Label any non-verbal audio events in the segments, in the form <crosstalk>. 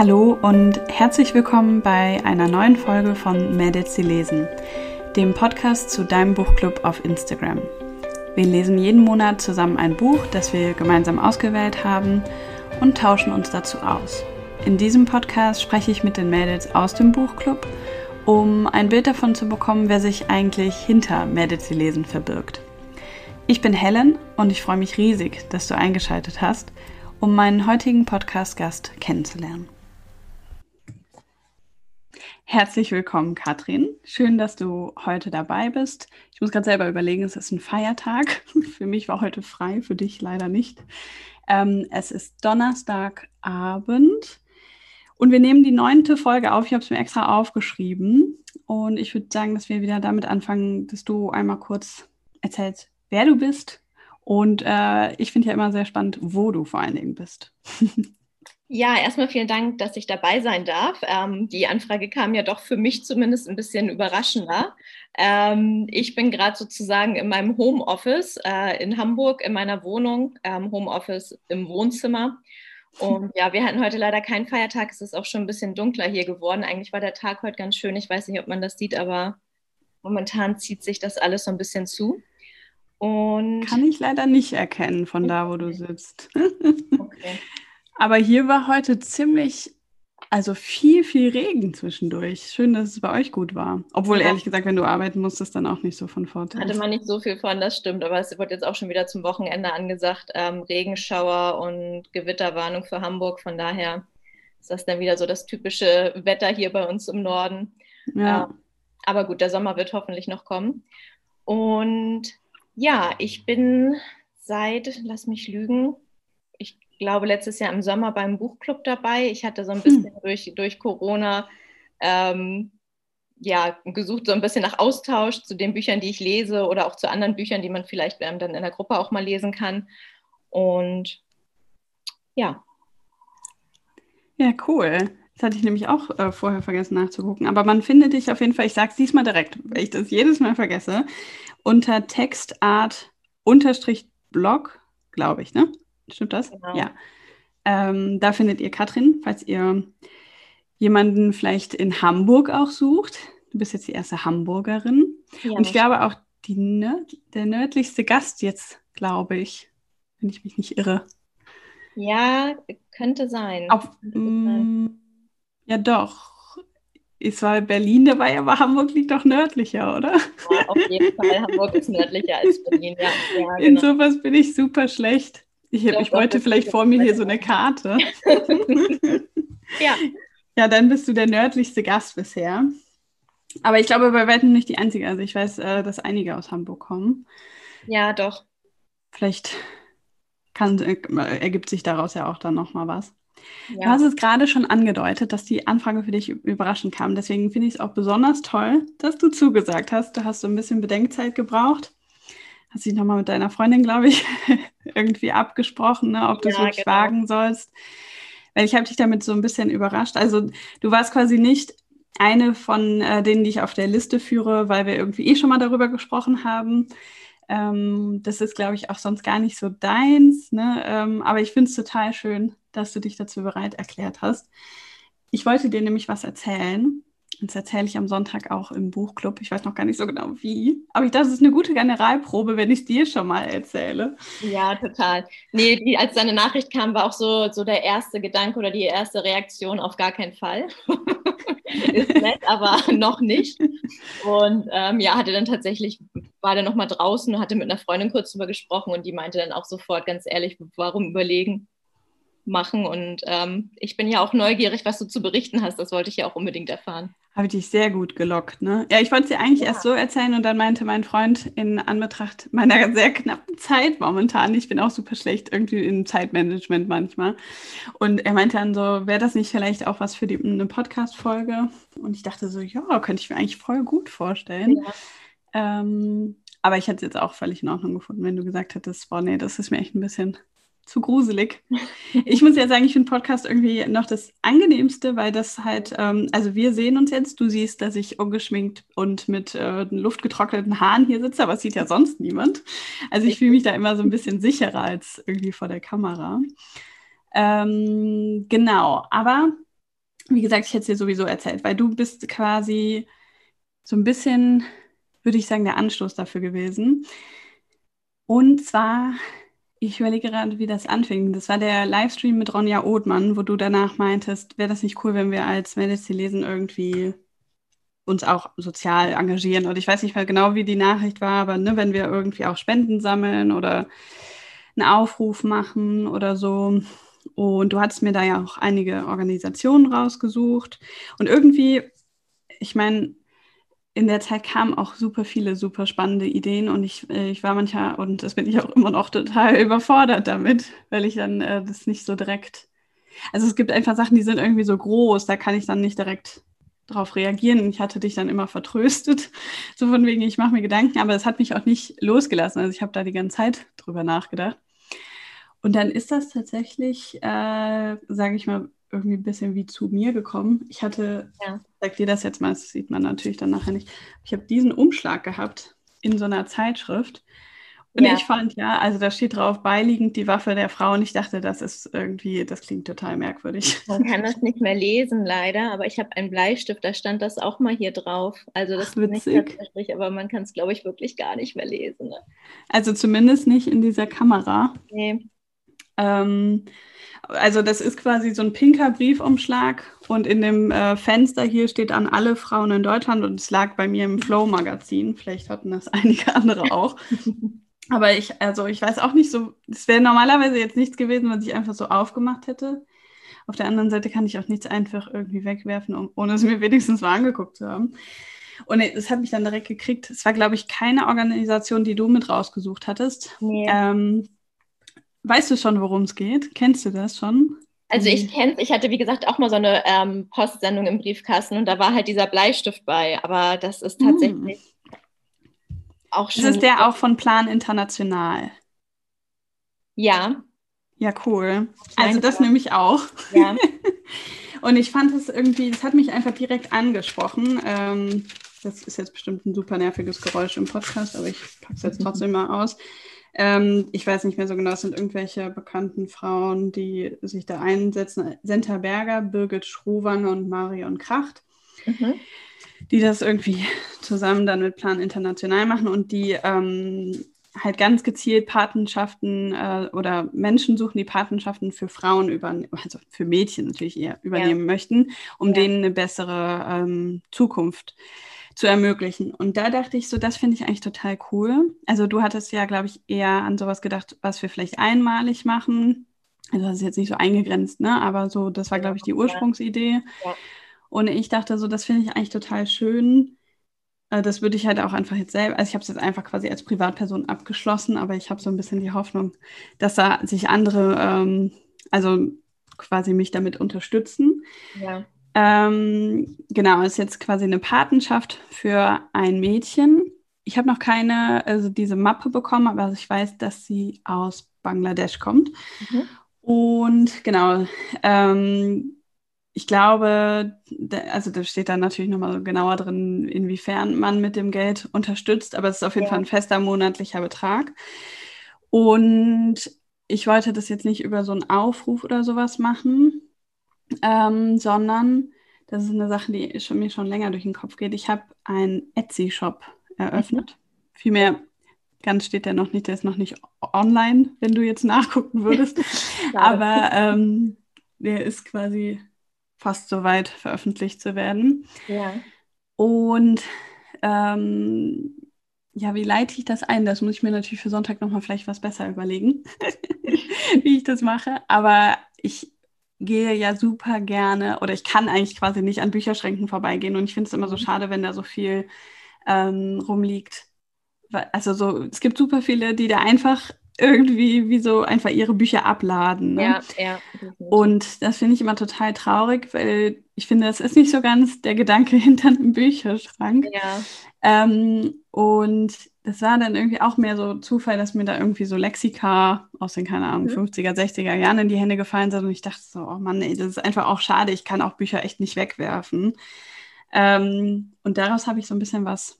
Hallo und herzlich willkommen bei einer neuen Folge von Mädels, sie lesen, dem Podcast zu deinem Buchclub auf Instagram. Wir lesen jeden Monat zusammen ein Buch, das wir gemeinsam ausgewählt haben und tauschen uns dazu aus. In diesem Podcast spreche ich mit den Mädels aus dem Buchclub, um ein Bild davon zu bekommen, wer sich eigentlich hinter Mädels, sie lesen verbirgt. Ich bin Helen und ich freue mich riesig, dass du eingeschaltet hast, um meinen heutigen Podcast-Gast kennenzulernen. Herzlich willkommen, Katrin. Schön, dass du heute dabei bist. Ich muss gerade selber überlegen, es ist ein Feiertag. <laughs> Für mich war heute frei, für dich leider nicht. Ähm, es ist Donnerstagabend und wir nehmen die neunte Folge auf. Ich habe es mir extra aufgeschrieben und ich würde sagen, dass wir wieder damit anfangen, dass du einmal kurz erzählst, wer du bist. Und äh, ich finde ja immer sehr spannend, wo du vor allen Dingen bist. <laughs> Ja, erstmal vielen Dank, dass ich dabei sein darf. Ähm, die Anfrage kam ja doch für mich zumindest ein bisschen überraschender. Ähm, ich bin gerade sozusagen in meinem Homeoffice äh, in Hamburg in meiner Wohnung, ähm, Homeoffice im Wohnzimmer. Und ja, wir hatten heute leider keinen Feiertag. Es ist auch schon ein bisschen dunkler hier geworden. Eigentlich war der Tag heute ganz schön. Ich weiß nicht, ob man das sieht, aber momentan zieht sich das alles so ein bisschen zu. Und Kann ich leider nicht erkennen von da, wo du sitzt. okay. <laughs> Aber hier war heute ziemlich, also viel, viel Regen zwischendurch. Schön, dass es bei euch gut war. Obwohl, ja. ehrlich gesagt, wenn du arbeiten musstest, dann auch nicht so von Vorteil. Hatte man nicht so viel von, das stimmt. Aber es wird jetzt auch schon wieder zum Wochenende angesagt. Ähm, Regenschauer und Gewitterwarnung für Hamburg. Von daher ist das dann wieder so das typische Wetter hier bei uns im Norden. Ja. Ähm, aber gut, der Sommer wird hoffentlich noch kommen. Und ja, ich bin seit, lass mich lügen, glaube, letztes Jahr im Sommer beim Buchclub dabei. Ich hatte so ein hm. bisschen hm. durch, durch Corona ähm, ja, gesucht, so ein bisschen nach Austausch zu den Büchern, die ich lese oder auch zu anderen Büchern, die man vielleicht ähm, dann in der Gruppe auch mal lesen kann. Und ja. Ja, cool. Das hatte ich nämlich auch äh, vorher vergessen nachzugucken. Aber man findet dich auf jeden Fall, ich sage es diesmal direkt, weil ich das jedes Mal vergesse, unter Textart-Blog, glaube ich, ne? Stimmt das? Genau. Ja. Ähm, da findet ihr Katrin, falls ihr jemanden vielleicht in Hamburg auch sucht. Du bist jetzt die erste Hamburgerin. Ja, Und ich glaube auch die Nörd der nördlichste Gast jetzt, glaube ich, wenn ich mich nicht irre. Ja, könnte sein. Auf, könnte sein. Mm, ja, doch. Es war Berlin dabei, aber Hamburg liegt doch nördlicher, oder? Ja, auf jeden Fall. Hamburg ist nördlicher als Berlin, ja. <laughs> ja genau. Insofern bin ich super schlecht. Ich, ich, ich wollte vielleicht vor mir hier so eine Karte. ja. <laughs> Ja, dann bist du der nördlichste Gast bisher. Aber ich glaube bei weitem nicht die einzige. Also ich weiß, äh, dass einige aus Hamburg kommen. Ja, doch. Vielleicht kann, äh, ergibt sich daraus ja auch dann nochmal was. Ja. Du hast es gerade schon angedeutet, dass die Anfrage für dich überraschend kam. Deswegen finde ich es auch besonders toll, dass du zugesagt hast. Du hast so ein bisschen Bedenkzeit gebraucht hast dich nochmal mit deiner Freundin, glaube ich, <laughs> irgendwie abgesprochen, ne, ob du es ja, wirklich genau. wagen sollst. Weil ich habe dich damit so ein bisschen überrascht. Also du warst quasi nicht eine von äh, denen, die ich auf der Liste führe, weil wir irgendwie eh schon mal darüber gesprochen haben. Ähm, das ist, glaube ich, auch sonst gar nicht so deins. Ne? Ähm, aber ich finde es total schön, dass du dich dazu bereit erklärt hast. Ich wollte dir nämlich was erzählen. Das erzähle ich am Sonntag auch im Buchclub. Ich weiß noch gar nicht so genau wie. Aber ich dachte, es ist eine gute Generalprobe, wenn ich es dir schon mal erzähle. Ja, total. Nee, die, als deine Nachricht kam, war auch so, so der erste Gedanke oder die erste Reaktion auf gar keinen Fall. <laughs> ist nett, aber noch nicht. Und ähm, ja, hatte dann tatsächlich, war dann nochmal draußen und hatte mit einer Freundin kurz drüber gesprochen und die meinte dann auch sofort ganz ehrlich, warum überlegen? machen. Und ähm, ich bin ja auch neugierig, was du zu berichten hast. Das wollte ich ja auch unbedingt erfahren. Habe ich dich sehr gut gelockt, ne? Ja, ich wollte es dir eigentlich ja. erst so erzählen und dann meinte mein Freund in Anbetracht meiner <laughs> sehr knappen Zeit momentan, ich bin auch super schlecht irgendwie im Zeitmanagement manchmal. Und er meinte dann so, wäre das nicht vielleicht auch was für die, eine Podcast-Folge? Und ich dachte so, ja, könnte ich mir eigentlich voll gut vorstellen. Ja. Ähm, aber ich hätte es jetzt auch völlig in Ordnung gefunden, wenn du gesagt hättest, boah, nee, das ist mir echt ein bisschen zu gruselig. Ich muss ja sagen, ich finde Podcast irgendwie noch das angenehmste, weil das halt, ähm, also wir sehen uns jetzt, du siehst, dass ich ungeschminkt und mit äh, luftgetrockneten Haaren hier sitze, aber es sieht ja sonst niemand. Also ich fühle mich da immer so ein bisschen sicherer als irgendwie vor der Kamera. Ähm, genau, aber wie gesagt, ich hätte es dir sowieso erzählt, weil du bist quasi so ein bisschen, würde ich sagen, der Anstoß dafür gewesen. Und zwar, ich überlege gerade, wie das anfing. Das war der Livestream mit Ronja Othmann, wo du danach meintest, wäre das nicht cool, wenn wir als die lesen, irgendwie uns auch sozial engagieren. Und ich weiß nicht mehr genau, wie die Nachricht war, aber ne, wenn wir irgendwie auch Spenden sammeln oder einen Aufruf machen oder so. Und du hattest mir da ja auch einige Organisationen rausgesucht. Und irgendwie, ich meine, in der Zeit kamen auch super viele super spannende Ideen und ich, äh, ich war manchmal, und das bin ich auch immer noch total überfordert damit, weil ich dann äh, das nicht so direkt, also es gibt einfach Sachen, die sind irgendwie so groß, da kann ich dann nicht direkt darauf reagieren. Ich hatte dich dann immer vertröstet, <laughs> so von wegen, ich mache mir Gedanken, aber es hat mich auch nicht losgelassen. Also ich habe da die ganze Zeit drüber nachgedacht. Und dann ist das tatsächlich, äh, sage ich mal, irgendwie ein bisschen wie zu mir gekommen. Ich hatte, ja. sag dir das jetzt mal, das sieht man natürlich dann nachher nicht. Ich habe diesen Umschlag gehabt in so einer Zeitschrift und ja. ich fand ja, also da steht drauf, beiliegend die Waffe der Frau. Und ich dachte, das ist irgendwie, das klingt total merkwürdig. Man kann das nicht mehr lesen, leider, aber ich habe einen Bleistift, da stand das auch mal hier drauf. Also das Ach, ist nicht tatsächlich, aber man kann es, glaube ich, wirklich gar nicht mehr lesen. Ne? Also zumindest nicht in dieser Kamera. Nee. Ähm, also das ist quasi so ein pinker Briefumschlag und in dem äh, Fenster hier steht an alle Frauen in Deutschland und es lag bei mir im Flow-Magazin. Vielleicht hatten das <laughs> einige andere auch. Aber ich, also ich weiß auch nicht so, es wäre normalerweise jetzt nichts gewesen, was ich einfach so aufgemacht hätte. Auf der anderen Seite kann ich auch nichts einfach irgendwie wegwerfen, um, ohne es mir wenigstens mal angeguckt zu haben. Und es hat mich dann direkt gekriegt. Es war, glaube ich, keine Organisation, die du mit rausgesucht hattest. Nee. Ähm, weißt du schon, worum es geht? Kennst du das schon? Also ich kenne ich hatte wie gesagt auch mal so eine ähm, Postsendung im Briefkasten und da war halt dieser Bleistift bei, aber das ist hm. tatsächlich auch schon. Das ist der auch von Plan International. Ja. Ja, cool. Also das nehme ich auch. Ja. <laughs> Und ich fand es irgendwie, es hat mich einfach direkt angesprochen. Ähm, das ist jetzt bestimmt ein super nerviges Geräusch im Podcast, aber ich packe es jetzt trotzdem mal aus. Ähm, ich weiß nicht mehr so genau, es sind irgendwelche bekannten Frauen, die sich da einsetzen. Senta Berger, Birgit Schrowange und Marion Kracht. Mhm die das irgendwie zusammen dann mit Plan International machen und die ähm, halt ganz gezielt Patenschaften äh, oder Menschen suchen, die Patenschaften für Frauen übernehmen, also für Mädchen natürlich eher übernehmen ja. möchten, um ja. denen eine bessere ähm, Zukunft zu ermöglichen. Und da dachte ich so, das finde ich eigentlich total cool. Also du hattest ja, glaube ich, eher an sowas gedacht, was wir vielleicht einmalig machen. Also das ist jetzt nicht so eingegrenzt, ne? Aber so, das war, glaube ich, die Ursprungsidee. Ja. Und ich dachte so, das finde ich eigentlich total schön. Äh, das würde ich halt auch einfach jetzt selber, also ich habe es jetzt einfach quasi als Privatperson abgeschlossen, aber ich habe so ein bisschen die Hoffnung, dass da sich andere, ähm, also quasi mich damit unterstützen. Ja. Ähm, genau, ist jetzt quasi eine Patenschaft für ein Mädchen. Ich habe noch keine, also diese Mappe bekommen, aber ich weiß, dass sie aus Bangladesch kommt. Mhm. Und genau, ähm, ich glaube, also da steht dann natürlich nochmal genauer drin, inwiefern man mit dem Geld unterstützt, aber es ist auf jeden ja. Fall ein fester monatlicher Betrag. Und ich wollte das jetzt nicht über so einen Aufruf oder sowas machen, ähm, sondern das ist eine Sache, die schon, mir schon länger durch den Kopf geht. Ich habe einen Etsy-Shop eröffnet. Mhm. Vielmehr ganz steht der noch nicht, der ist noch nicht online, wenn du jetzt nachgucken würdest. <laughs> Aber ähm, der ist quasi fast so weit veröffentlicht zu werden. Ja. Und ähm, ja, wie leite ich das ein? Das muss ich mir natürlich für Sonntag nochmal vielleicht was besser überlegen, <laughs> wie ich das mache. Aber ich gehe ja super gerne oder ich kann eigentlich quasi nicht an Bücherschränken vorbeigehen und ich finde es immer so mhm. schade, wenn da so viel ähm, rumliegt. Also so, es gibt super viele, die da einfach irgendwie wie so einfach ihre Bücher abladen. Ne? Ja, ja. Und das finde ich immer total traurig, weil ich finde, das ist nicht so ganz der Gedanke <laughs> hinter einem Bücherschrank. Ja. Ähm, und das war dann irgendwie auch mehr so Zufall, dass mir da irgendwie so Lexika aus den, keine Ahnung, mhm. 50er, 60er Jahren in die Hände gefallen sind. Und ich dachte so, oh Mann, ey, das ist einfach auch schade. Ich kann auch Bücher echt nicht wegwerfen. Ähm, und daraus habe ich so ein bisschen was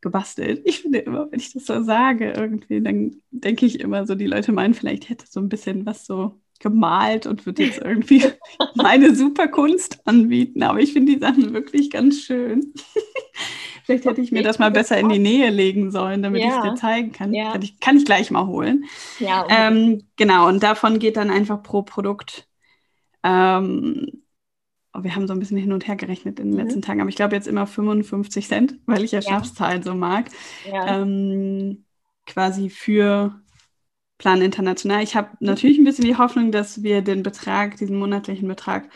gebastelt. Ich finde immer, wenn ich das so sage, irgendwie, dann denke ich immer so, die Leute meinen, vielleicht hätte so ein bisschen was so gemalt und würde jetzt irgendwie <laughs> meine Superkunst anbieten. Aber ich finde die Sachen wirklich ganz schön. Vielleicht hätte ich mir das mal besser in die Nähe legen sollen, damit ja. ich es dir zeigen kann. Ja. Kann, ich, kann ich gleich mal holen. Ja, ähm, genau, und davon geht dann einfach pro Produkt. Ähm, oh, wir haben so ein bisschen hin und her gerechnet in den mhm. letzten Tagen, aber ich glaube jetzt immer 55 Cent, weil ich ja, ja. Schnapszahlen so mag. Ähm, quasi für Plan International. Ich habe natürlich ein bisschen die Hoffnung, dass wir den Betrag, diesen monatlichen Betrag,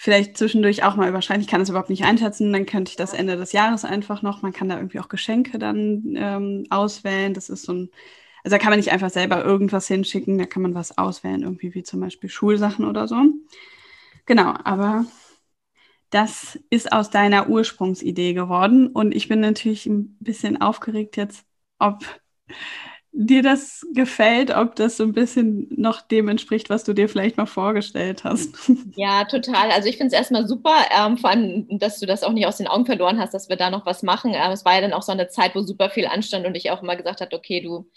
vielleicht zwischendurch auch mal überschreiten. Ich kann das überhaupt nicht einschätzen. Dann könnte ich das Ende des Jahres einfach noch. Man kann da irgendwie auch Geschenke dann ähm, auswählen. Das ist so ein, also da kann man nicht einfach selber irgendwas hinschicken. Da kann man was auswählen, irgendwie wie zum Beispiel Schulsachen oder so. Genau, aber das ist aus deiner Ursprungsidee geworden. Und ich bin natürlich ein bisschen aufgeregt jetzt, ob dir das gefällt, ob das so ein bisschen noch dem entspricht, was du dir vielleicht mal vorgestellt hast. <laughs> Ja, total. Also ich finde es erstmal super, ähm, vor allem, dass du das auch nicht aus den Augen verloren hast, dass wir da noch was machen. Ähm, es war ja dann auch so eine Zeit, wo super viel anstand und ich auch immer gesagt habe, okay, du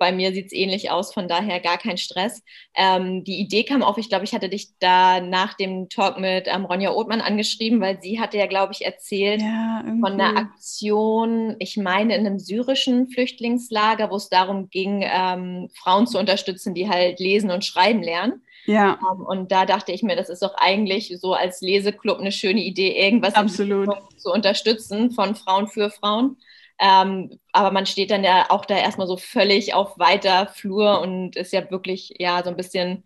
bei mir sieht es ähnlich aus, von daher gar kein Stress. Ähm, die Idee kam auf, ich glaube, ich hatte dich da nach dem Talk mit ähm, Ronja Othmann angeschrieben, weil sie hatte ja, glaube ich, erzählt ja, von einer Aktion, ich meine, in einem syrischen Flüchtlingslager, wo es darum ging, ähm, Frauen zu unterstützen, die halt lesen und schreiben lernen. Ja. Ähm, und da dachte ich mir, das ist doch eigentlich so als Leseklub eine schöne Idee, irgendwas zu unterstützen von Frauen für Frauen. Ähm, aber man steht dann ja auch da erstmal so völlig auf weiter Flur und ist ja wirklich ja so ein bisschen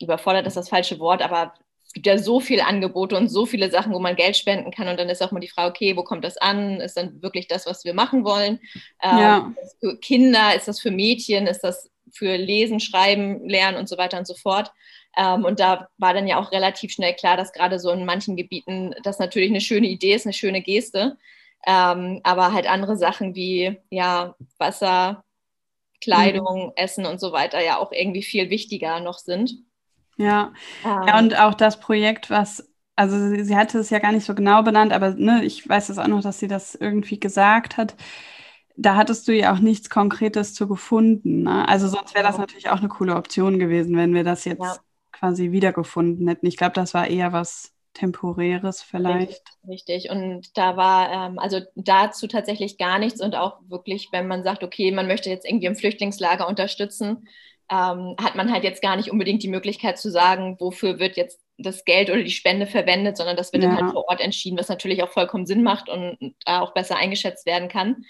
überfordert, ist das falsche Wort, aber es gibt ja so viele Angebote und so viele Sachen, wo man Geld spenden kann. Und dann ist auch mal die Frage, okay, wo kommt das an? Ist dann wirklich das, was wir machen wollen? Ähm, ja. Ist das für Kinder? Ist das für Mädchen? Ist das für Lesen, Schreiben, Lernen und so weiter und so fort? Ähm, und da war dann ja auch relativ schnell klar, dass gerade so in manchen Gebieten das natürlich eine schöne Idee ist, eine schöne Geste. Ähm, aber halt andere Sachen wie ja, Wasser, Kleidung, mhm. Essen und so weiter ja auch irgendwie viel wichtiger noch sind. Ja. Ähm, ja, und auch das Projekt, was, also sie, sie, hatte es ja gar nicht so genau benannt, aber ne, ich weiß es auch noch, dass sie das irgendwie gesagt hat. Da hattest du ja auch nichts Konkretes zu gefunden. Ne? Also sonst wäre das genau. natürlich auch eine coole Option gewesen, wenn wir das jetzt ja. quasi wiedergefunden hätten. Ich glaube, das war eher was Temporäres vielleicht. Richtig, und da war ähm, also dazu tatsächlich gar nichts und auch wirklich, wenn man sagt, okay, man möchte jetzt irgendwie im Flüchtlingslager unterstützen, ähm, hat man halt jetzt gar nicht unbedingt die Möglichkeit zu sagen, wofür wird jetzt das Geld oder die Spende verwendet, sondern das wird ja. dann halt vor Ort entschieden, was natürlich auch vollkommen Sinn macht und da auch besser eingeschätzt werden kann.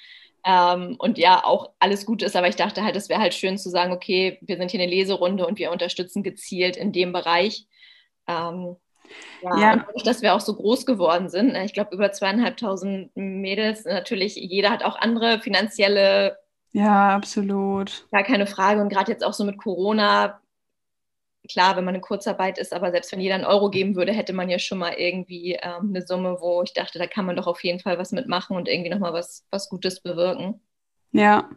Ähm, und ja, auch alles gut ist, aber ich dachte halt, es wäre halt schön zu sagen, okay, wir sind hier eine Leserunde und wir unterstützen gezielt in dem Bereich. Ähm, ja, ja. Und dadurch, dass wir auch so groß geworden sind, ne, ich glaube über zweieinhalbtausend Mädels, natürlich jeder hat auch andere finanzielle. Ja, absolut. Gar keine Frage. Und gerade jetzt auch so mit Corona, klar, wenn man in Kurzarbeit ist, aber selbst wenn jeder einen Euro geben würde, hätte man ja schon mal irgendwie ähm, eine Summe, wo ich dachte, da kann man doch auf jeden Fall was mitmachen und irgendwie nochmal was, was Gutes bewirken. Ja.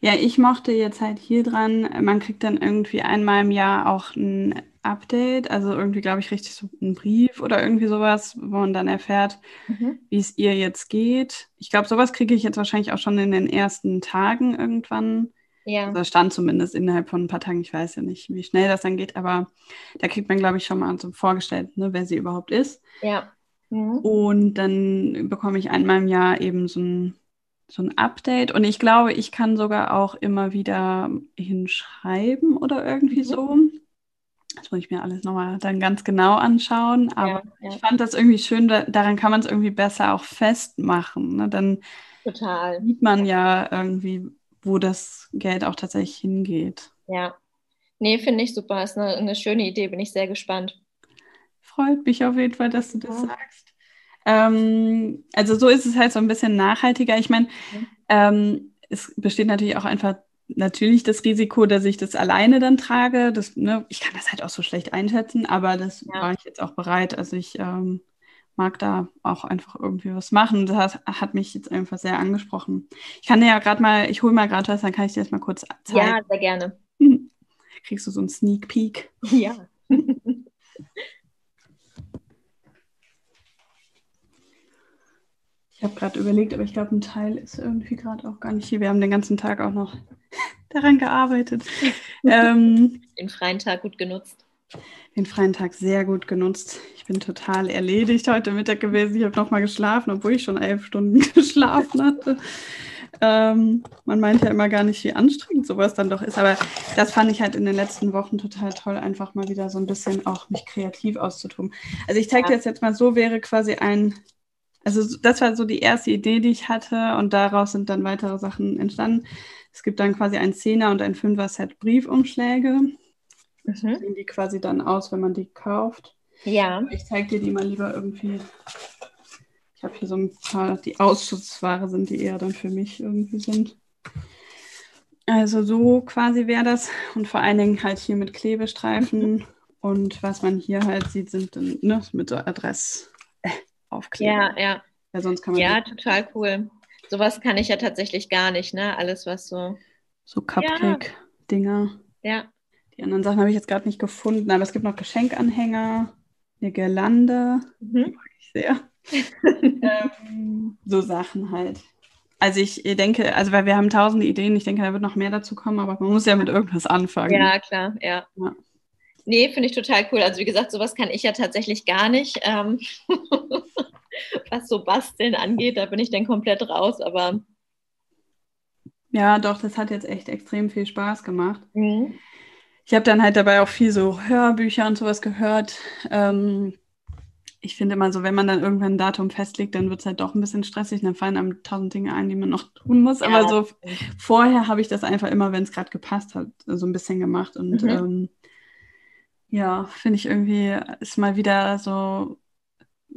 Ja, ich mochte jetzt halt hier dran, man kriegt dann irgendwie einmal im Jahr auch ein Update, also irgendwie, glaube ich, richtig so ein Brief oder irgendwie sowas, wo man dann erfährt, mhm. wie es ihr jetzt geht. Ich glaube, sowas kriege ich jetzt wahrscheinlich auch schon in den ersten Tagen irgendwann. Ja. Also stand zumindest innerhalb von ein paar Tagen. Ich weiß ja nicht, wie schnell das dann geht, aber da kriegt man, glaube ich, schon mal so vorgestellt, ne, wer sie überhaupt ist. Ja. Mhm. Und dann bekomme ich einmal im Jahr eben so ein, so ein Update. Und ich glaube, ich kann sogar auch immer wieder hinschreiben oder irgendwie mhm. so. Das muss ich mir alles nochmal dann ganz genau anschauen. Aber ja, ja. ich fand das irgendwie schön, da, daran kann man es irgendwie besser auch festmachen. Ne? Dann Total. sieht man ja irgendwie, wo das Geld auch tatsächlich hingeht. Ja. Nee, finde ich super. Ist eine, eine, schöne Idee, bin ich sehr gespannt. Freut mich auf jeden Fall, dass du das ja. sagst. Ähm, also so ist es halt so ein bisschen nachhaltiger. Ich meine, mhm. ähm, es besteht natürlich auch einfach natürlich das Risiko, dass ich das alleine dann trage. Das, ne, ich kann das halt auch so schlecht einschätzen, aber das ja. war ich jetzt auch bereit. Also ich ähm, mag da auch einfach irgendwie was machen. Das hat mich jetzt einfach sehr angesprochen. Ich kann dir ja gerade mal, ich hole mal gerade was, dann kann ich dir das mal kurz zeigen. Ja, sehr gerne. <laughs> Kriegst du so einen Sneak Peek? Ja. <laughs> <laughs> Ich habe gerade überlegt, aber ich glaube, ein Teil ist irgendwie gerade auch gar nicht hier. Wir haben den ganzen Tag auch noch <laughs> daran gearbeitet. <laughs> ähm, den freien Tag gut genutzt. Den freien Tag sehr gut genutzt. Ich bin total erledigt heute Mittag gewesen. Ich habe nochmal geschlafen, obwohl ich schon elf Stunden <laughs> geschlafen hatte. Ähm, man meint ja immer gar nicht, wie anstrengend sowas dann doch ist. Aber das fand ich halt in den letzten Wochen total toll, einfach mal wieder so ein bisschen auch mich kreativ auszutun. Also ich zeige dir das jetzt mal so, wäre quasi ein, also das war so die erste Idee, die ich hatte und daraus sind dann weitere Sachen entstanden. Es gibt dann quasi ein Zehner und ein Fünfer-Set Briefumschläge. Mhm. Sehen die quasi dann aus, wenn man die kauft. Ja. Ich zeige dir die mal lieber irgendwie ich habe hier so ein paar, die Ausschussware sind, die eher dann für mich irgendwie sind. Also so quasi wäre das. Und vor allen Dingen halt hier mit Klebestreifen. <laughs> Und was man hier halt sieht, sind dann ne, mit so Adress äh, Ja, ja. Ja, sonst kann man ja total cool. Sowas kann ich ja tatsächlich gar nicht, ne? Alles, was so. So Cupcake-Dinger. Ja. Die anderen Sachen habe ich jetzt gerade nicht gefunden, aber es gibt noch Geschenkanhänger, eine Girlande. Mhm. Die mag ich sehr <laughs> ähm, so Sachen halt. Also ich denke, also weil wir haben tausende Ideen, ich denke, da wird noch mehr dazu kommen, aber man muss ja mit irgendwas anfangen. Ja, klar, ja. ja. Nee, finde ich total cool. Also wie gesagt, sowas kann ich ja tatsächlich gar nicht. Ähm, <laughs> was so Basteln angeht, da bin ich dann komplett raus, aber. Ja, doch, das hat jetzt echt extrem viel Spaß gemacht. Mhm. Ich habe dann halt dabei auch viel so Hörbücher und sowas gehört. Ähm, ich finde immer so, wenn man dann irgendwann ein Datum festlegt, dann wird es halt doch ein bisschen stressig. Dann fallen einem tausend Dinge ein, die man noch tun muss. Ja. Aber so vorher habe ich das einfach immer, wenn es gerade gepasst hat, so ein bisschen gemacht. Und mhm. ähm, ja, finde ich irgendwie, ist mal wieder so,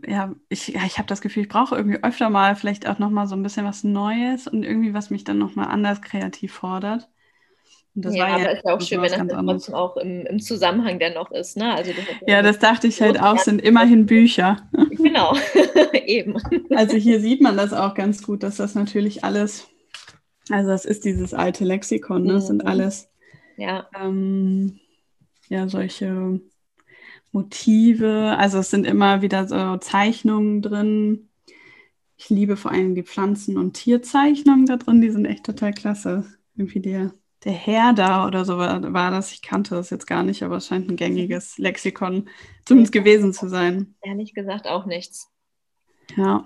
ja, ich, ja, ich habe das Gefühl, ich brauche irgendwie öfter mal vielleicht auch nochmal so ein bisschen was Neues und irgendwie, was mich dann nochmal anders kreativ fordert. Das ja, aber ja, ist ja auch schön, wenn das dann trotzdem auch im, im Zusammenhang dennoch ist. Ne? Also das ja, das dachte ich halt auch, sind immerhin Bücher. <laughs> Genau, <laughs> eben. Also hier sieht man das auch ganz gut, dass das natürlich alles, also das ist dieses alte Lexikon, ne? das sind mhm. alles ja. Ähm, ja solche Motive, also es sind immer wieder so Zeichnungen drin. Ich liebe vor allem die Pflanzen- und Tierzeichnungen da drin, die sind echt total klasse. Irgendwie der der Herr da oder so war, war, das. Ich kannte das jetzt gar nicht, aber es scheint ein gängiges Lexikon zumindest gewesen zu sein. Ehrlich gesagt auch nichts. Ja.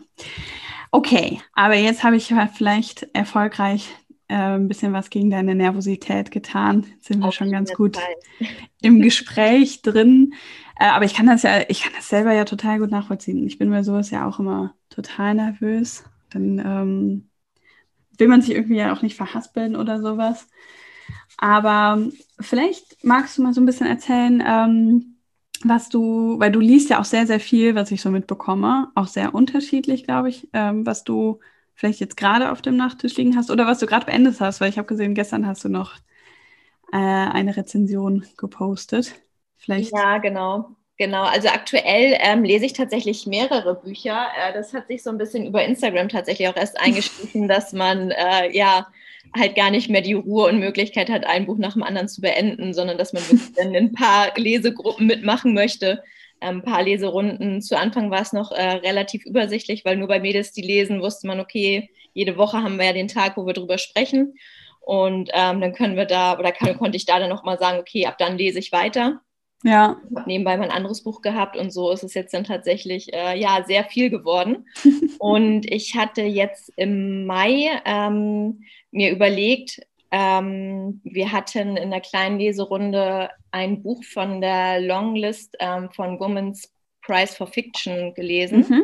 Okay, aber jetzt habe ich vielleicht erfolgreich äh, ein bisschen was gegen deine Nervosität getan. Jetzt sind wir Auf schon ganz gut Fall. <laughs> im Gespräch drin. Äh, aber ich kann das ja, ich kann das selber ja total gut nachvollziehen. Ich bin bei sowas ja auch immer total nervös. Dann ähm, will man sich irgendwie ja auch nicht verhaspeln oder sowas. Aber vielleicht magst du mal so ein bisschen erzählen, ähm, was du, weil du liest ja auch sehr, sehr viel, was ich so mitbekomme, auch sehr unterschiedlich, glaube ich, ähm, was du vielleicht jetzt gerade auf dem Nachttisch liegen hast oder was du gerade beendet hast, weil ich habe gesehen, gestern hast du noch äh, eine Rezension gepostet. Vielleicht. Ja, genau. Genau, also aktuell ähm, lese ich tatsächlich mehrere Bücher. Äh, das hat sich so ein bisschen über Instagram tatsächlich auch erst eingeschlichen, <laughs> dass man äh, ja halt gar nicht mehr die Ruhe und Möglichkeit hat, ein Buch nach dem anderen zu beenden, sondern dass man dann ein paar Lesegruppen mitmachen möchte, ein ähm, paar Leserunden. Zu Anfang war es noch äh, relativ übersichtlich, weil nur bei Mädels, die lesen, wusste man, okay, jede Woche haben wir ja den Tag, wo wir drüber sprechen. Und ähm, dann können wir da, oder kann, konnte ich da dann nochmal sagen, okay, ab dann lese ich weiter. Ja. Ich habe nebenbei mein anderes Buch gehabt und so ist es jetzt dann tatsächlich äh, ja sehr viel geworden. <laughs> und ich hatte jetzt im Mai ähm, mir überlegt, ähm, wir hatten in der kleinen Leserunde ein Buch von der Longlist ähm, von Women's Prize for Fiction gelesen. Mhm.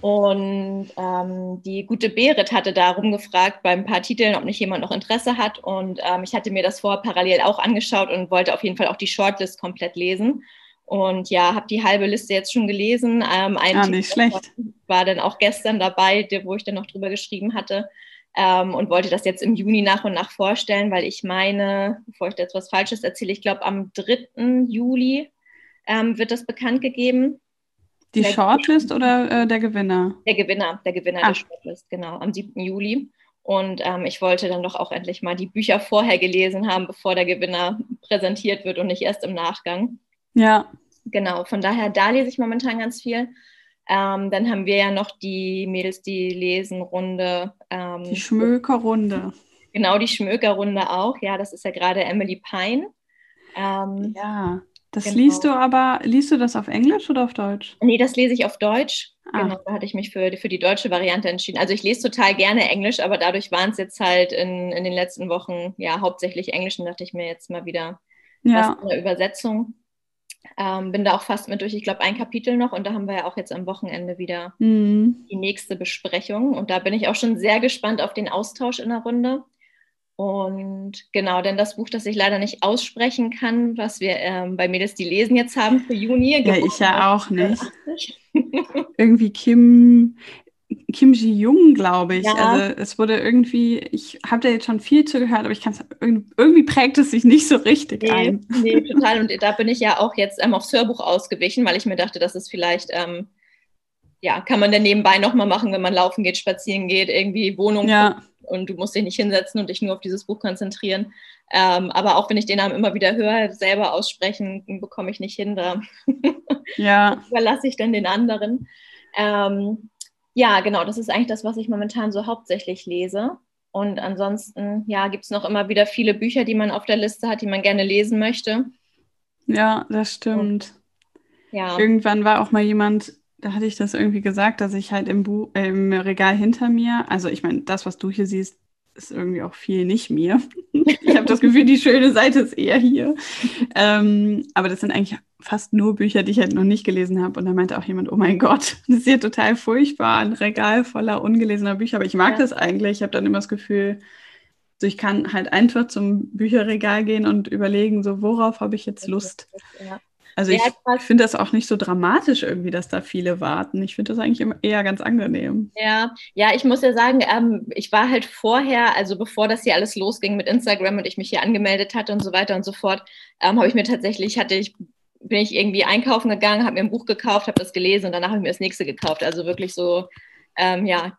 Und ähm, die gute Berit hatte darum gefragt bei ein paar Titeln, ob nicht jemand noch Interesse hat. Und ähm, ich hatte mir das vorher parallel auch angeschaut und wollte auf jeden Fall auch die Shortlist komplett lesen. Und ja, habe die halbe Liste jetzt schon gelesen. Ähm, ein ah, nicht schlecht. War dann auch gestern dabei, wo ich dann noch drüber geschrieben hatte. Ähm, und wollte das jetzt im Juni nach und nach vorstellen, weil ich meine, bevor ich da jetzt was Falsches erzähle, ich glaube am 3. Juli ähm, wird das bekannt gegeben. Die der Shortlist oder äh, der Gewinner? Der Gewinner, der Gewinner ah. der Shortlist, genau, am 7. Juli. Und ähm, ich wollte dann doch auch endlich mal die Bücher vorher gelesen haben, bevor der Gewinner präsentiert wird und nicht erst im Nachgang. Ja. Genau, von daher, da lese ich momentan ganz viel. Ähm, dann haben wir ja noch die Mädels, die lesen Runde. Ähm, die Schmökerrunde. Genau, die Schmökerrunde auch. Ja, das ist ja gerade Emily Pine. Ähm, ja, das genau. liest du aber, liest du das auf Englisch oder auf Deutsch? Nee, das lese ich auf Deutsch. Ah. Genau, da hatte ich mich für, für die deutsche Variante entschieden. Also ich lese total gerne Englisch, aber dadurch waren es jetzt halt in, in den letzten Wochen ja hauptsächlich Englisch und dachte ich mir jetzt mal wieder ja. was in der Übersetzung. Ähm, bin da auch fast mit durch, ich glaube, ein Kapitel noch und da haben wir ja auch jetzt am Wochenende wieder mhm. die nächste Besprechung. Und da bin ich auch schon sehr gespannt auf den Austausch in der Runde. Und genau, denn das Buch, das ich leider nicht aussprechen kann, was wir ähm, bei Mädels, die lesen jetzt haben für Juni. Ja, ich ja auch nicht. <laughs> Irgendwie Kim, Kim Ji-Jung, glaube ich. Ja. Also es wurde irgendwie, ich habe da jetzt schon viel zugehört, aber ich kann es, irgendwie prägt es sich nicht so richtig nee, ein. Nee, <laughs> total. Und da bin ich ja auch jetzt ähm, aufs Hörbuch ausgewichen, weil ich mir dachte, das ist vielleicht, ähm, ja, kann man dann nebenbei nochmal machen, wenn man laufen geht, spazieren geht, irgendwie Wohnung ja. und du musst dich nicht hinsetzen und dich nur auf dieses Buch konzentrieren. Ähm, aber auch wenn ich den Namen immer wieder höre, selber aussprechen, bekomme ich nicht hin. Da ja. <laughs> überlasse ich dann den anderen. Ähm, ja, genau, das ist eigentlich das, was ich momentan so hauptsächlich lese. Und ansonsten, ja, gibt es noch immer wieder viele Bücher, die man auf der Liste hat, die man gerne lesen möchte. Ja, das stimmt. Und, ja. Irgendwann war auch mal jemand, da hatte ich das irgendwie gesagt, dass ich halt im, Buch, äh, im Regal hinter mir, also ich meine, das, was du hier siehst, ist irgendwie auch viel nicht mir. <laughs> ich habe das Gefühl, die schöne Seite ist eher hier. <laughs> Ähm, aber das sind eigentlich fast nur Bücher, die ich halt noch nicht gelesen habe. Und da meinte auch jemand, oh mein Gott, <laughs> das ist ja total furchtbar, ein Regal voller ungelesener Bücher. Aber ich mag ja. das eigentlich. Ich habe dann immer das Gefühl, so ich kann halt einfach zum Bücherregal gehen und überlegen, so worauf habe ich jetzt Lust. Ja. Also ich finde das auch nicht so dramatisch irgendwie, dass da viele warten. Ich finde das eigentlich eher ganz angenehm. Ja, ja, ich muss ja sagen, ähm, ich war halt vorher, also bevor das hier alles losging mit Instagram und ich mich hier angemeldet hatte und so weiter und so fort, ähm, habe ich mir tatsächlich, hatte ich, bin ich irgendwie einkaufen gegangen, habe mir ein Buch gekauft, habe das gelesen und danach habe ich mir das nächste gekauft. Also wirklich so, ähm, ja,